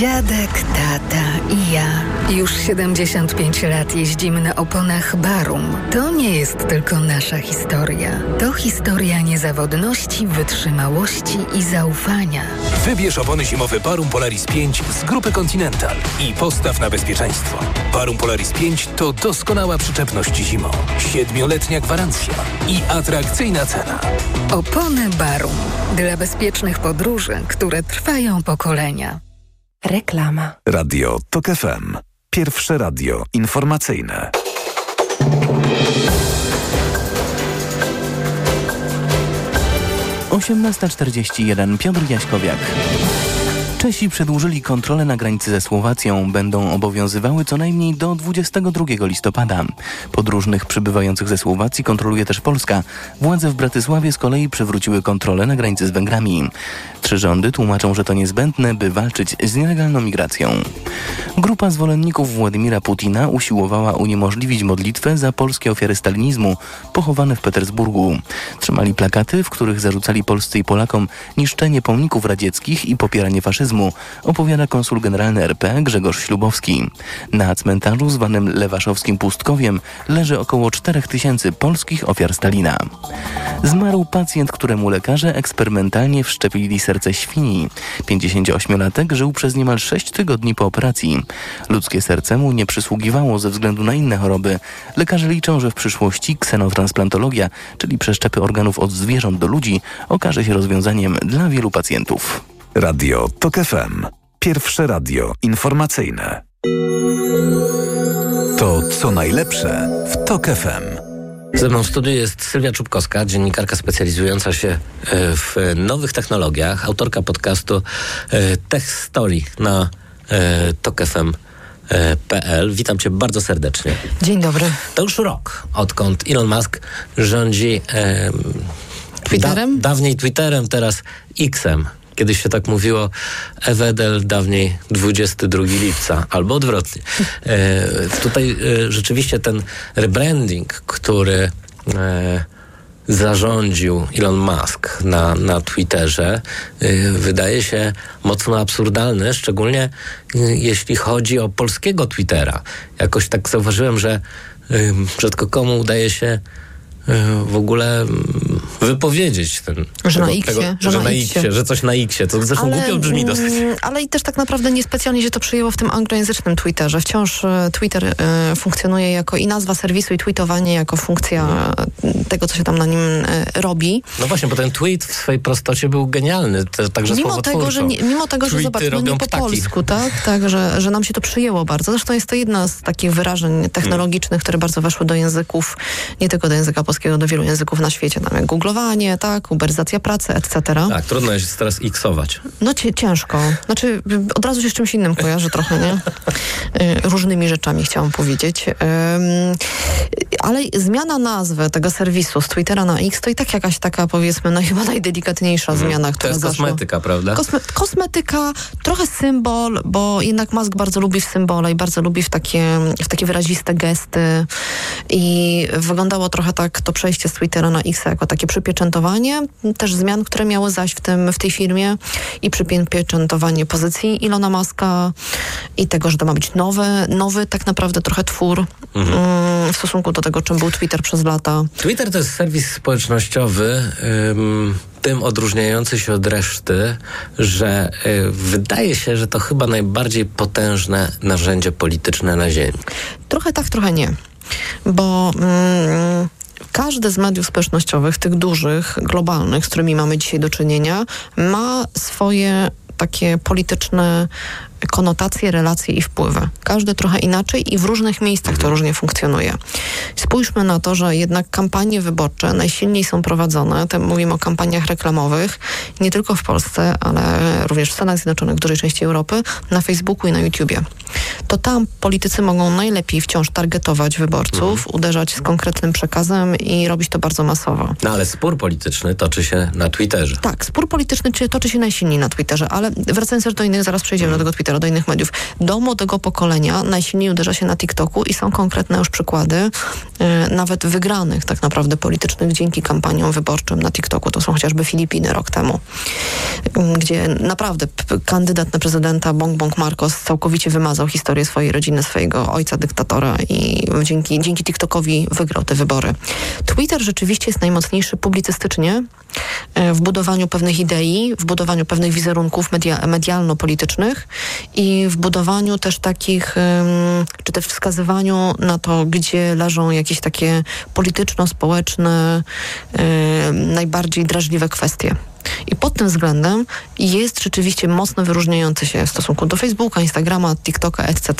Dziadek, tata i ja już 75 lat jeździmy na oponach Barum. To nie jest tylko nasza historia. To historia niezawodności, wytrzymałości i zaufania. Wybierz opony zimowe Barum Polaris 5 z grupy Continental i postaw na bezpieczeństwo. Barum Polaris 5 to doskonała przyczepność zimą, siedmioletnia gwarancja i atrakcyjna cena. Opony Barum. Dla bezpiecznych podróży, które trwają pokolenia. Reklama. Radio Tok FM. Pierwsze radio informacyjne. Osiemnasta czterdzieści jeden Piotr Jaśkowiak. Czesi przedłużyli kontrolę na granicy ze Słowacją. Będą obowiązywały co najmniej do 22 listopada. Podróżnych przybywających ze Słowacji kontroluje też Polska. Władze w Bratysławie z kolei przywróciły kontrolę na granicy z Węgrami. Trzy rządy tłumaczą, że to niezbędne, by walczyć z nielegalną migracją. Grupa zwolenników Władimira Putina usiłowała uniemożliwić modlitwę za polskie ofiary stalinizmu pochowane w Petersburgu. Trzymali plakaty, w których zarzucali Polsce i Polakom niszczenie pomników radzieckich i popieranie faszyzmu, opowiada konsul generalny RP Grzegorz Ślubowski. Na cmentarzu zwanym Lewaszowskim Pustkowiem leży około 4000 polskich ofiar Stalina. Zmarł pacjent, któremu lekarze eksperymentalnie wszczepili serce świni. 58-latek żył przez niemal 6 tygodni po operacji. Ludzkie serce mu nie przysługiwało ze względu na inne choroby. Lekarze liczą, że w przyszłości ksenotransplantoologia, czyli przeszczepy organów od zwierząt do ludzi, okaże się rozwiązaniem dla wielu pacjentów. Radio TOK FM. Pierwsze radio informacyjne. To co najlepsze w TOK FM. Ze mną w studiu jest Sylwia Czubkowska, dziennikarka specjalizująca się e, w nowych technologiach, autorka podcastu e, Tech Story na e, tokefm.pl. Witam cię bardzo serdecznie. Dzień dobry. To już rok, odkąd Elon Musk rządzi Twitterem? Da, dawniej Twitterem, teraz Xem. Kiedyś się tak mówiło Ewedel, dawniej 22 lipca, albo odwrotnie. E, tutaj e, rzeczywiście ten rebranding, który e, zarządził Elon Musk na, na Twitterze, e, wydaje się mocno absurdalny, szczególnie e, jeśli chodzi o polskiego Twittera. Jakoś tak zauważyłem, że e, rzadko komu udaje się w ogóle mm, wypowiedzieć ten. Że tego, na X-ie, tego, że że, na. X-ie, że coś na X-ie. To zresztą głupio brzmi dosyć. mm, Ale i też tak naprawdę niespecjalnie się to przyjęło w tym anglojęzycznym Twitterze. Wciąż e, Twitter e, funkcjonuje jako i nazwa serwisu, i tweetowanie jako funkcja e, tego, co się tam na nim e, robi. No właśnie, bo ten tweet w swojej prostocie był genialny, te, także Mimo tego, że, nie, mimo tego, że zobacz, no nie po ptaki. polsku, tak? tak że, że nam się to przyjęło bardzo. Zresztą jest to jedna z takich wyrażeń technologicznych, które bardzo weszły do języków, nie tylko do języka polskiego, do wielu języków na świecie, tam jak googlowanie, tak, uberyzacja pracy, etc. Tak, trudno jest teraz X-ować. No ciężko. Znaczy, od razu się z czymś innym kojarzy trochę, nie? Y, Różnymi rzeczami chciałam powiedzieć. Ale zmiana nazwy tego serwisu z Twittera na X to i tak jakaś taka, powiedzmy, no, chyba najdelikatniejsza zmiana, Mhm. To która jest zaszła. kosmetyka, prawda? Kosme kosmetyka, trochę symbol, bo jednak Musk bardzo lubi w symbole i bardzo lubi w takie, w takie wyraziste gesty i wyglądało trochę tak to przejście z Twittera na X jako takie przypieczętowanie też zmian, które miały zaś w, tym, w tej firmie i przypieczętowanie pozycji Ilona Muska i tego, że to ma być nowy, nowy tak naprawdę trochę twór Mhm. mm, w stosunku do tego, czym był Twitter przez lata. Twitter to jest serwis społecznościowy, ym, tym odróżniający się od reszty, że y, wydaje się, że to chyba najbardziej potężne narzędzie polityczne na Ziemi. Trochę tak, trochę nie. Bo mm, każde z mediów społecznościowych, tych dużych, globalnych, z którymi mamy dzisiaj do czynienia, ma swoje takie polityczne konotacje, relacje i wpływy. Każdy trochę inaczej i w różnych miejscach to różnie funkcjonuje. Spójrzmy na to, że jednak kampanie wyborcze najsilniej są prowadzone, mówimy o kampaniach reklamowych, nie tylko w Polsce, ale również w Stanach Zjednoczonych, w dużej części Europy, na Facebooku i na YouTubie. To tam politycy mogą najlepiej wciąż targetować wyborców, uderzać z konkretnym przekazem i robić to bardzo masowo. No ale spór polityczny toczy się na Twitterze. Tak, spór polityczny czy- toczy się najsilniej na Twitterze, ale wracając też do innych, zaraz przejdziemy do tego Twittera, do innych mediów. Do młodego pokolenia najsilniej uderza się na TikToku i są konkretne już przykłady, y, nawet wygranych tak naprawdę politycznych dzięki kampaniom wyborczym na TikToku. To są chociażby Filipiny rok temu, y, gdzie naprawdę kandydat na prezydenta Bong Bong Marcos całkowicie wymazał historię swojej rodziny, swojego ojca dyktatora i dzięki, dzięki TikTokowi wygrał te wybory. Twitter rzeczywiście jest najmocniejszy publicystycznie e, w budowaniu pewnych idei, w budowaniu pewnych wizerunków media, medialno-politycznych i w budowaniu też takich, czy też wskazywaniu na to, gdzie leżą jakieś takie polityczno-społeczne, najbardziej drażliwe kwestie. I pod tym względem jest rzeczywiście mocno wyróżniający się w stosunku do Facebooka, Instagrama, TikToka, etc.,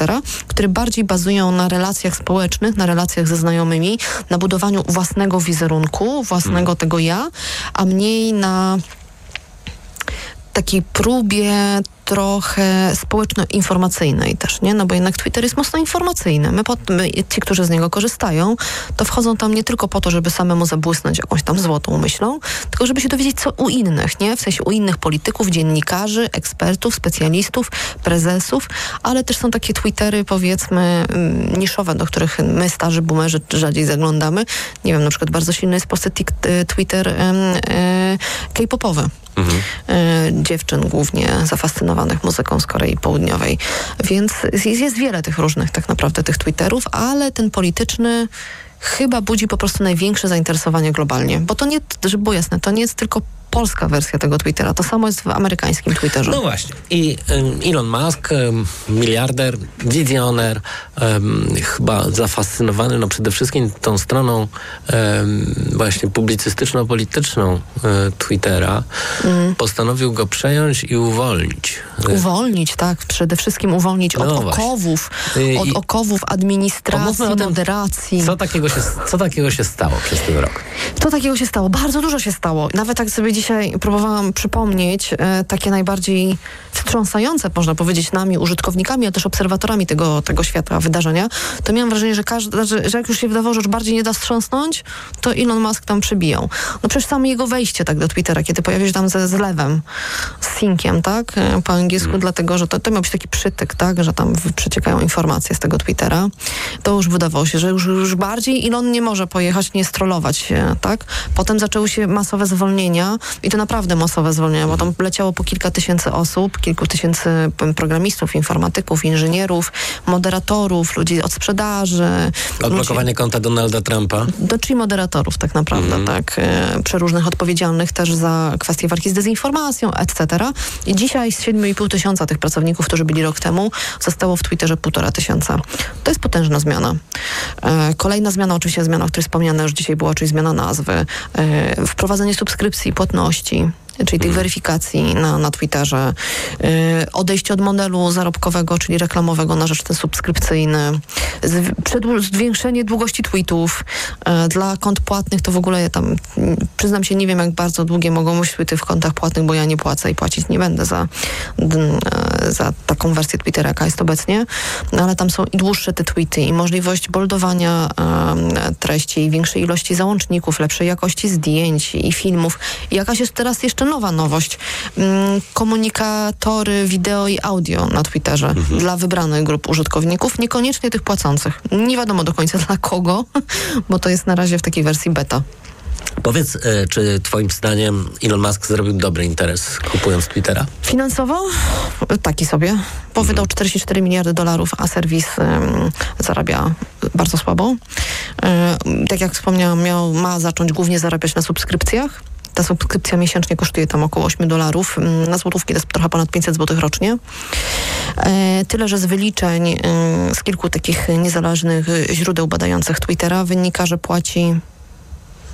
które bardziej bazują na relacjach społecznych, na relacjach ze znajomymi, na budowaniu własnego wizerunku, własnego tego ja, a mniej na takiej próbie trochę społeczno-informacyjnej też, nie? No bo jednak Twitter jest mocno informacyjny. My, pod, my, ci, którzy z niego korzystają, to wchodzą tam nie tylko po to, żeby samemu zabłysnąć jakąś tam złotą myślą, tylko żeby się dowiedzieć co u innych, nie? W sensie u innych polityków, dziennikarzy, ekspertów, specjalistów, prezesów, ale też są takie Twittery, powiedzmy, mm, niszowe, do których my, starzy boomerzy, rzadziej zaglądamy. Nie wiem, na przykład bardzo silny jest w tik- Twitter y, y, K-popowy. Mhm. Y, dziewczyn głównie zafascynowanych muzyką z Korei Południowej. Więc jest, jest wiele tych różnych tak naprawdę tych Twitterów, ale ten polityczny chyba budzi po prostu największe zainteresowanie globalnie. Bo to nie, żeby było jasne, to nie jest tylko polska wersja tego Twittera. To samo jest w amerykańskim Twitterze. No właśnie. I Elon Musk, miliarder, wizjoner, chyba zafascynowany no przede wszystkim tą stroną właśnie publicystyczno-polityczną e, Twittera, mm. postanowił go przejąć i uwolnić. Uwolnić, tak. Przede wszystkim uwolnić no od okowów, od I, okowów administracji, moderacji. Co takiego, się, co takiego się stało przez ten rok? Co takiego się stało? Bardzo dużo się stało. Nawet tak sobie dzisiaj próbowałam przypomnieć e, takie najbardziej wstrząsające, można powiedzieć, nami, użytkownikami, a też obserwatorami tego, tego świata wydarzenia, to miałam wrażenie, że, każdy, że, że jak już się wydawało, że już bardziej nie da wstrząsnąć, to Elon Musk tam przebijał. No przecież samo jego wejście tak do Twittera, kiedy pojawił się tam ze zlewem, z synkiem, tak, e, po angielsku, hmm. dlatego, że to, to miał być taki przytyk, tak, że tam przeciekają informacje z tego Twittera, to już wydawało się, że już, już bardziej Elon nie może pojechać, nie strollować, tak. Potem zaczęły się masowe zwolnienia i to naprawdę masowe zwolnienia, bo tam leciało po kilka tysięcy osób, kilku tysięcy programistów, informatyków, inżynierów, moderatorów, ludzi od sprzedaży. Odblokowanie ludzi, konta Donalda Trumpa. Do, czyli moderatorów tak naprawdę, mm. tak. E, przeróżnych odpowiedzialnych też za kwestie walki z dezinformacją, etc. I dzisiaj z 7,5 tysiąca tych pracowników, którzy byli rok temu, zostało w Twitterze półtora tysiąca. To jest potężna zmiana. E, kolejna zmiana, oczywiście zmiana, o której wspomniana już dzisiaj była, czyli zmiana nazwy. E, wprowadzenie subskrypcji, płatności, obecności czyli mhm. weryfikacji na, na Twitterze, yy, odejście od modelu zarobkowego, czyli reklamowego na rzecz ten subskrypcyjny, zwiększenie długości tweetów yy, dla kont płatnych, to w ogóle ja tam, przyznam się, nie wiem jak bardzo długie mogą być tweety w kontach płatnych, bo ja nie płacę i płacić nie będę za, yy, za taką wersję Twittera, jaka jest obecnie, no, ale tam są i dłuższe te tweety i możliwość boldowania treści i większej ilości załączników, lepszej jakości zdjęć i filmów. Jakaś jest teraz jeszcze nowa nowość. Mm, komunikatory wideo i audio na Twitterze mhm. dla wybranych grup użytkowników, niekoniecznie tych płacących. Nie wiadomo do końca dla kogo, bo to jest na razie w takiej wersji beta. Powiedz, e, czy twoim zdaniem Elon Musk zrobił dobry interes kupując Twittera? Finansowo? Taki sobie. Bo wydał 44 mhm. miliardy dolarów, a serwis zarabia bardzo słabo. E, tak jak wspomniałam, miał, ma zacząć głównie zarabiać na subskrypcjach. Ta subskrypcja miesięcznie kosztuje tam około 8 dolarów. Mm, na złotówki to jest trochę ponad 500 złotych rocznie. E, tyle, że z wyliczeń e, z kilku takich niezależnych źródeł badających Twittera wynika, że płaci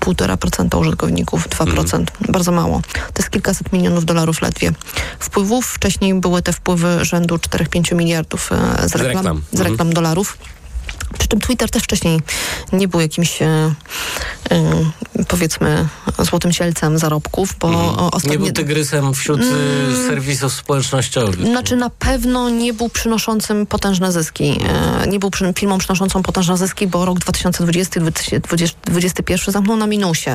1,5% użytkowników, 2%. Mm. Bardzo mało. To jest kilkaset milionów dolarów ledwie. Wpływów wcześniej były te wpływy rzędu 4-5 miliardów e, z reklam, z reklam, z reklam mm. dolarów. Przy czym Twitter też wcześniej nie był jakimś e, e, powiedzmy złotym cielcem zarobków, bo mhm. ostatnio... Nie był tygrysem wśród mm, serwisów społecznościowych. Znaczy na pewno nie był przynoszącym potężne zyski. E, nie był przy, firmą przynoszącą potężne zyski, bo rok 2020-2021 zamknął na minusie.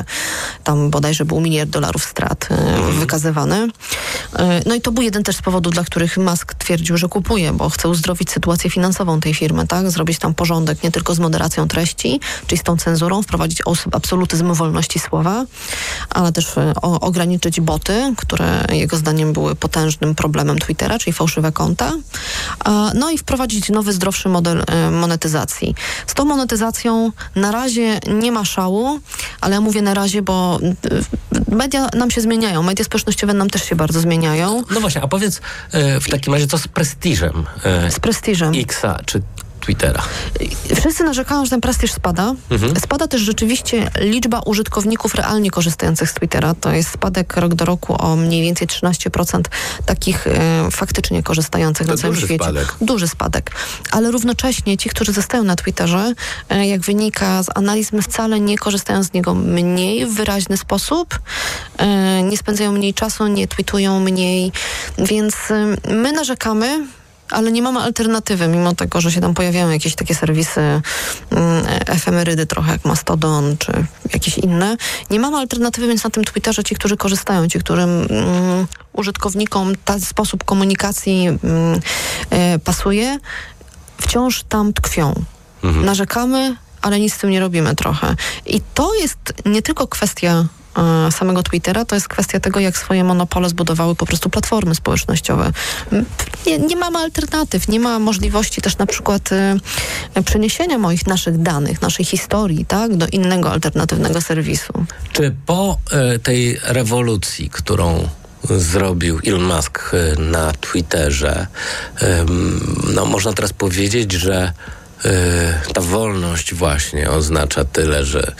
Tam bodajże był miliard dolarów strat e, mhm. wykazywany. E, no i to był jeden też z powodów, dla których Musk twierdził, że kupuje, bo chce uzdrowić sytuację finansową tej firmy, tak? Zrobić tam porządek nie tylko z moderacją treści, czyli z tą cenzurą, wprowadzić absolutyzm wolności słowa, ale też e, o, ograniczyć boty, które jego zdaniem były potężnym problemem Twittera, czyli fałszywe konta. No i wprowadzić nowy, zdrowszy model e, monetyzacji. Z tą monetyzacją na razie nie ma szału, ale ja mówię na razie, bo e, media nam się zmieniają, media społecznościowe nam też się bardzo zmieniają. No właśnie, a powiedz w takim razie, co z prestiżem? Z prestiżem. Xa, czy Twittera? Wszyscy narzekają, że ten prestiż spada. Mhm. Spada też rzeczywiście liczba użytkowników realnie korzystających z Twittera. To jest spadek rok do roku o mniej więcej 13% takich e, faktycznie korzystających To na całym duży świecie. spadek. Duży spadek. Ale równocześnie ci, którzy zostają na Twitterze, e, jak wynika z analiz, my wcale nie korzystają z niego mniej w wyraźny sposób. E, nie spędzają mniej czasu, nie tweetują mniej. Więc e, my narzekamy, ale nie mamy alternatywy, mimo tego, że się tam pojawiają jakieś takie serwisy mm, efemerydy trochę jak Mastodon czy jakieś inne. Nie mamy alternatywy, więc na tym Twitterze ci, którzy korzystają, ci, którym mm, użytkownikom ten sposób komunikacji mm, e, pasuje, wciąż tam tkwią. Narzekamy, ale nic z tym nie robimy trochę. I to jest nie tylko kwestia samego Twittera, to jest kwestia tego, jak swoje monopole zbudowały po prostu platformy społecznościowe. Nie, nie mamy alternatyw, nie ma możliwości też na przykład e, przeniesienia moich naszych danych, naszej historii, tak, do innego alternatywnego serwisu. Czy po e, tej rewolucji, którą zrobił Elon Musk e, na Twitterze, no można teraz powiedzieć, że e, ta wolność właśnie oznacza tyle, że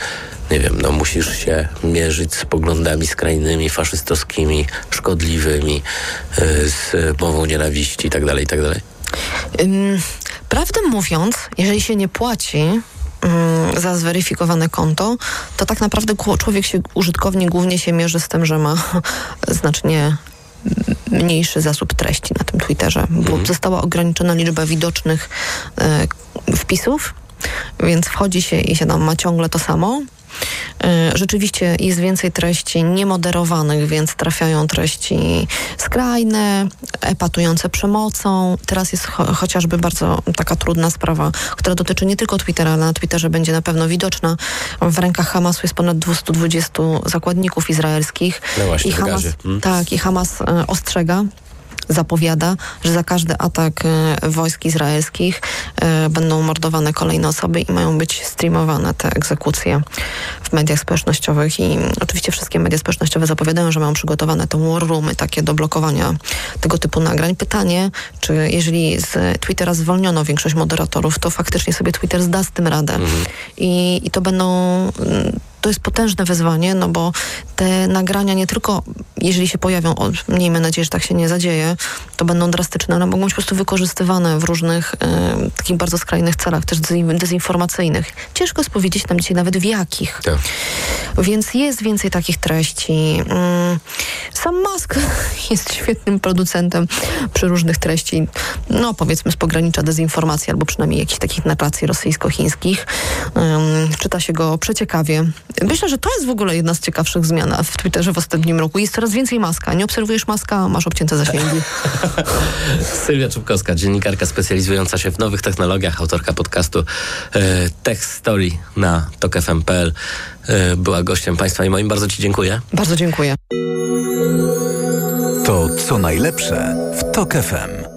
nie wiem, no musisz się mierzyć z poglądami skrajnymi, faszystowskimi, szkodliwymi, e, z mową nienawiści tak itd., itd. Ym, prawdę mówiąc, jeżeli się nie płaci ym, za zweryfikowane konto, to tak naprawdę człowiek się, użytkownik głównie się mierzy z tym, że ma znacznie mniejszy zasób treści na tym Twitterze, bo została ograniczona liczba widocznych e, wpisów, więc wchodzi się i się tam ma ciągle to samo. E, Rzeczywiście jest więcej treści niemoderowanych, więc trafiają treści skrajne, epatujące przemocą. Teraz jest cho- chociażby bardzo taka trudna sprawa, która dotyczy nie tylko Twittera, ale na Twitterze będzie na pewno widoczna. W rękach Hamasu jest ponad 220 zakładników izraelskich. No właśnie, I Hamas, gazie. Mm. tak, i Hamas e, ostrzega zapowiada, że za każdy atak e, wojsk izraelskich e, będą mordowane kolejne osoby i mają być streamowane te egzekucje w mediach społecznościowych. I oczywiście wszystkie media społecznościowe zapowiadają, że mają przygotowane te war roomy takie do blokowania tego typu nagrań. Pytanie, czy jeżeli z Twittera zwolniono większość moderatorów, to faktycznie sobie Twitter zda z tym radę. I, i to będą mm, to jest potężne wyzwanie, no bo te nagrania nie tylko, jeżeli się pojawią, o, miejmy nadzieję, że tak się nie zadzieje, to będą drastyczne, one mogą być po prostu wykorzystywane w różnych e, takich bardzo skrajnych celach, też dezin- dezinformacyjnych. Ciężko jest powiedzieć nam dzisiaj nawet w jakich. Więc jest więcej takich treści. Mm, Sam Musk jest świetnym producentem przeróżnych treści, no powiedzmy z pogranicza dezinformacji, albo przynajmniej jakichś takich narracji rosyjsko-chińskich. Czyta się go przeciekawie. Myślę, że to jest w ogóle jedna z ciekawszych zmian w Twitterze w ostatnim roku. Jest coraz więcej maska. Nie obserwujesz maska, masz obcięte zasięgi. Sylwia Czubkowska, dziennikarka specjalizująca się w nowych technologiach, autorka podcastu e, Tech Story na tokfm.pl e, była gościem Państwa i moim. Bardzo Ci dziękuję. Bardzo dziękuję. To co najlepsze w Tok FM.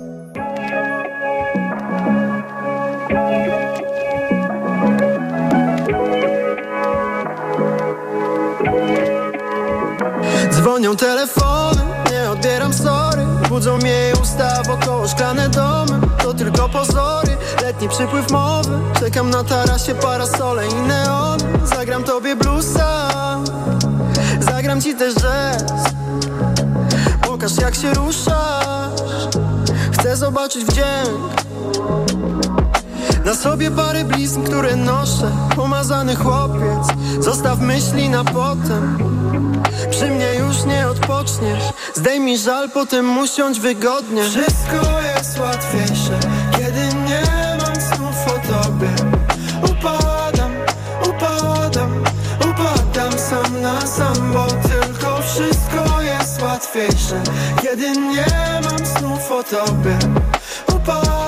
Dzwonią telefony, nie odbieram sorry. Budzą mnie usta wokoło szklane domy. To tylko pozory, letni przypływ mowy. Czekam na tarasie, parasole i neony. Zagram tobie bluesa. Zagram ci też jazz. Pokaż jak się ruszasz. Chcę zobaczyć wdzięk na sobie parę blizn, które noszę Umazany chłopiec. Zostaw myśli na potem. Przy mnie już nie odpoczniesz. Zdejmij żal, potem usiądź wygodnie. Wszystko jest łatwiejsze Kiedy nie mam snów o tobie. Upadam, upadam Upadam sam na sam Bo tylko wszystko jest łatwiejsze. Kiedy nie mam snów o tobie. Upadam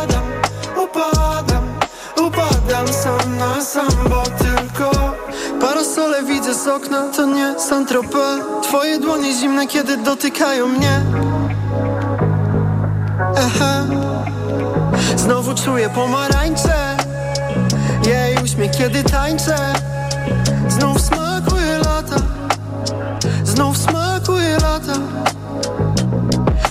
Upadam sam na sam, bo tylko Parasole widzę z okna, to nie Saint-Tropez Twoje dłonie zimne, kiedy dotykają mnie. Aha. Znowu czuję pomarańcze. Jej uśmiech, kiedy tańczę. Znów smakuje lata. Znów smakuje lata.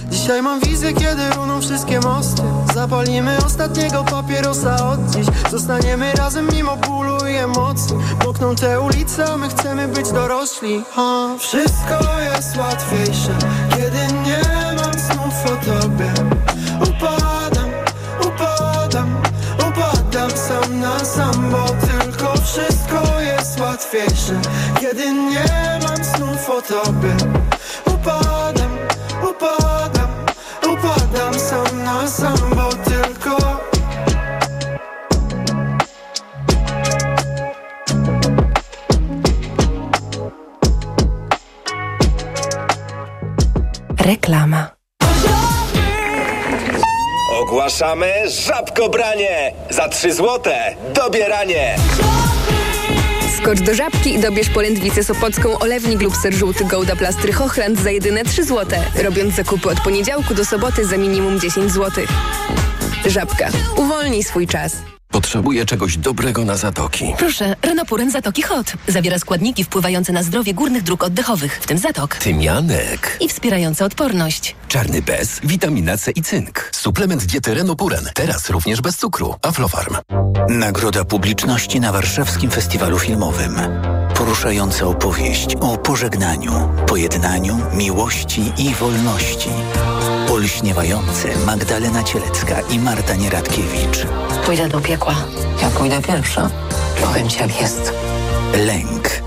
Dzisiaj mam wizję, kiedy runą wszystkie mosty Zapalimy ostatniego papierosa od dziś. Zostaniemy razem mimo bólu i emocji. Mokną te ulice, a my chcemy być dorośli. Ha. Wszystko jest łatwiejsze Kiedy nie mam snów o tobie. Upadam, upadam, upadam sam na sam Bo tylko wszystko jest łatwiejsze Kiedy nie mam snów o tobie. Upadam, upadam sam na sam Bo tylko Reklama. Ogłaszamy żabkobranie! Za 3 złote dobieranie! Skocz do Żabki i dobierz polędwicę sopocką, olewnik lub ser żółty Gouda Plastry Hochland za jedyne 3 złote. Robiąc zakupy od poniedziałku do soboty za minimum 10 zł. Żabka. Uwolnij swój czas. Potrzebuję czegoś dobrego na zatoki. Proszę, Renopuren Zatoki Hot. Zawiera składniki wpływające na zdrowie górnych dróg oddechowych, w tym zatok. Tymianek. I wspierające odporność. Czarny bez, witamina C i cynk. Suplement diety Renopuren. Teraz również bez cukru. Aflofarm. Nagroda publiczności na warszawskim festiwalu filmowym. Poruszająca opowieść o pożegnaniu, pojednaniu, miłości i wolności. Olśniewające Magdalena Cielecka i Marta Nieradkiewicz. Pójdę do piekła. Ja pójdę pierwsza. Powiem ci jak jest. Lęk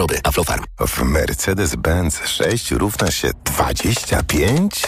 Aflofarm. W Mercedes-Benz 6 równa się 25?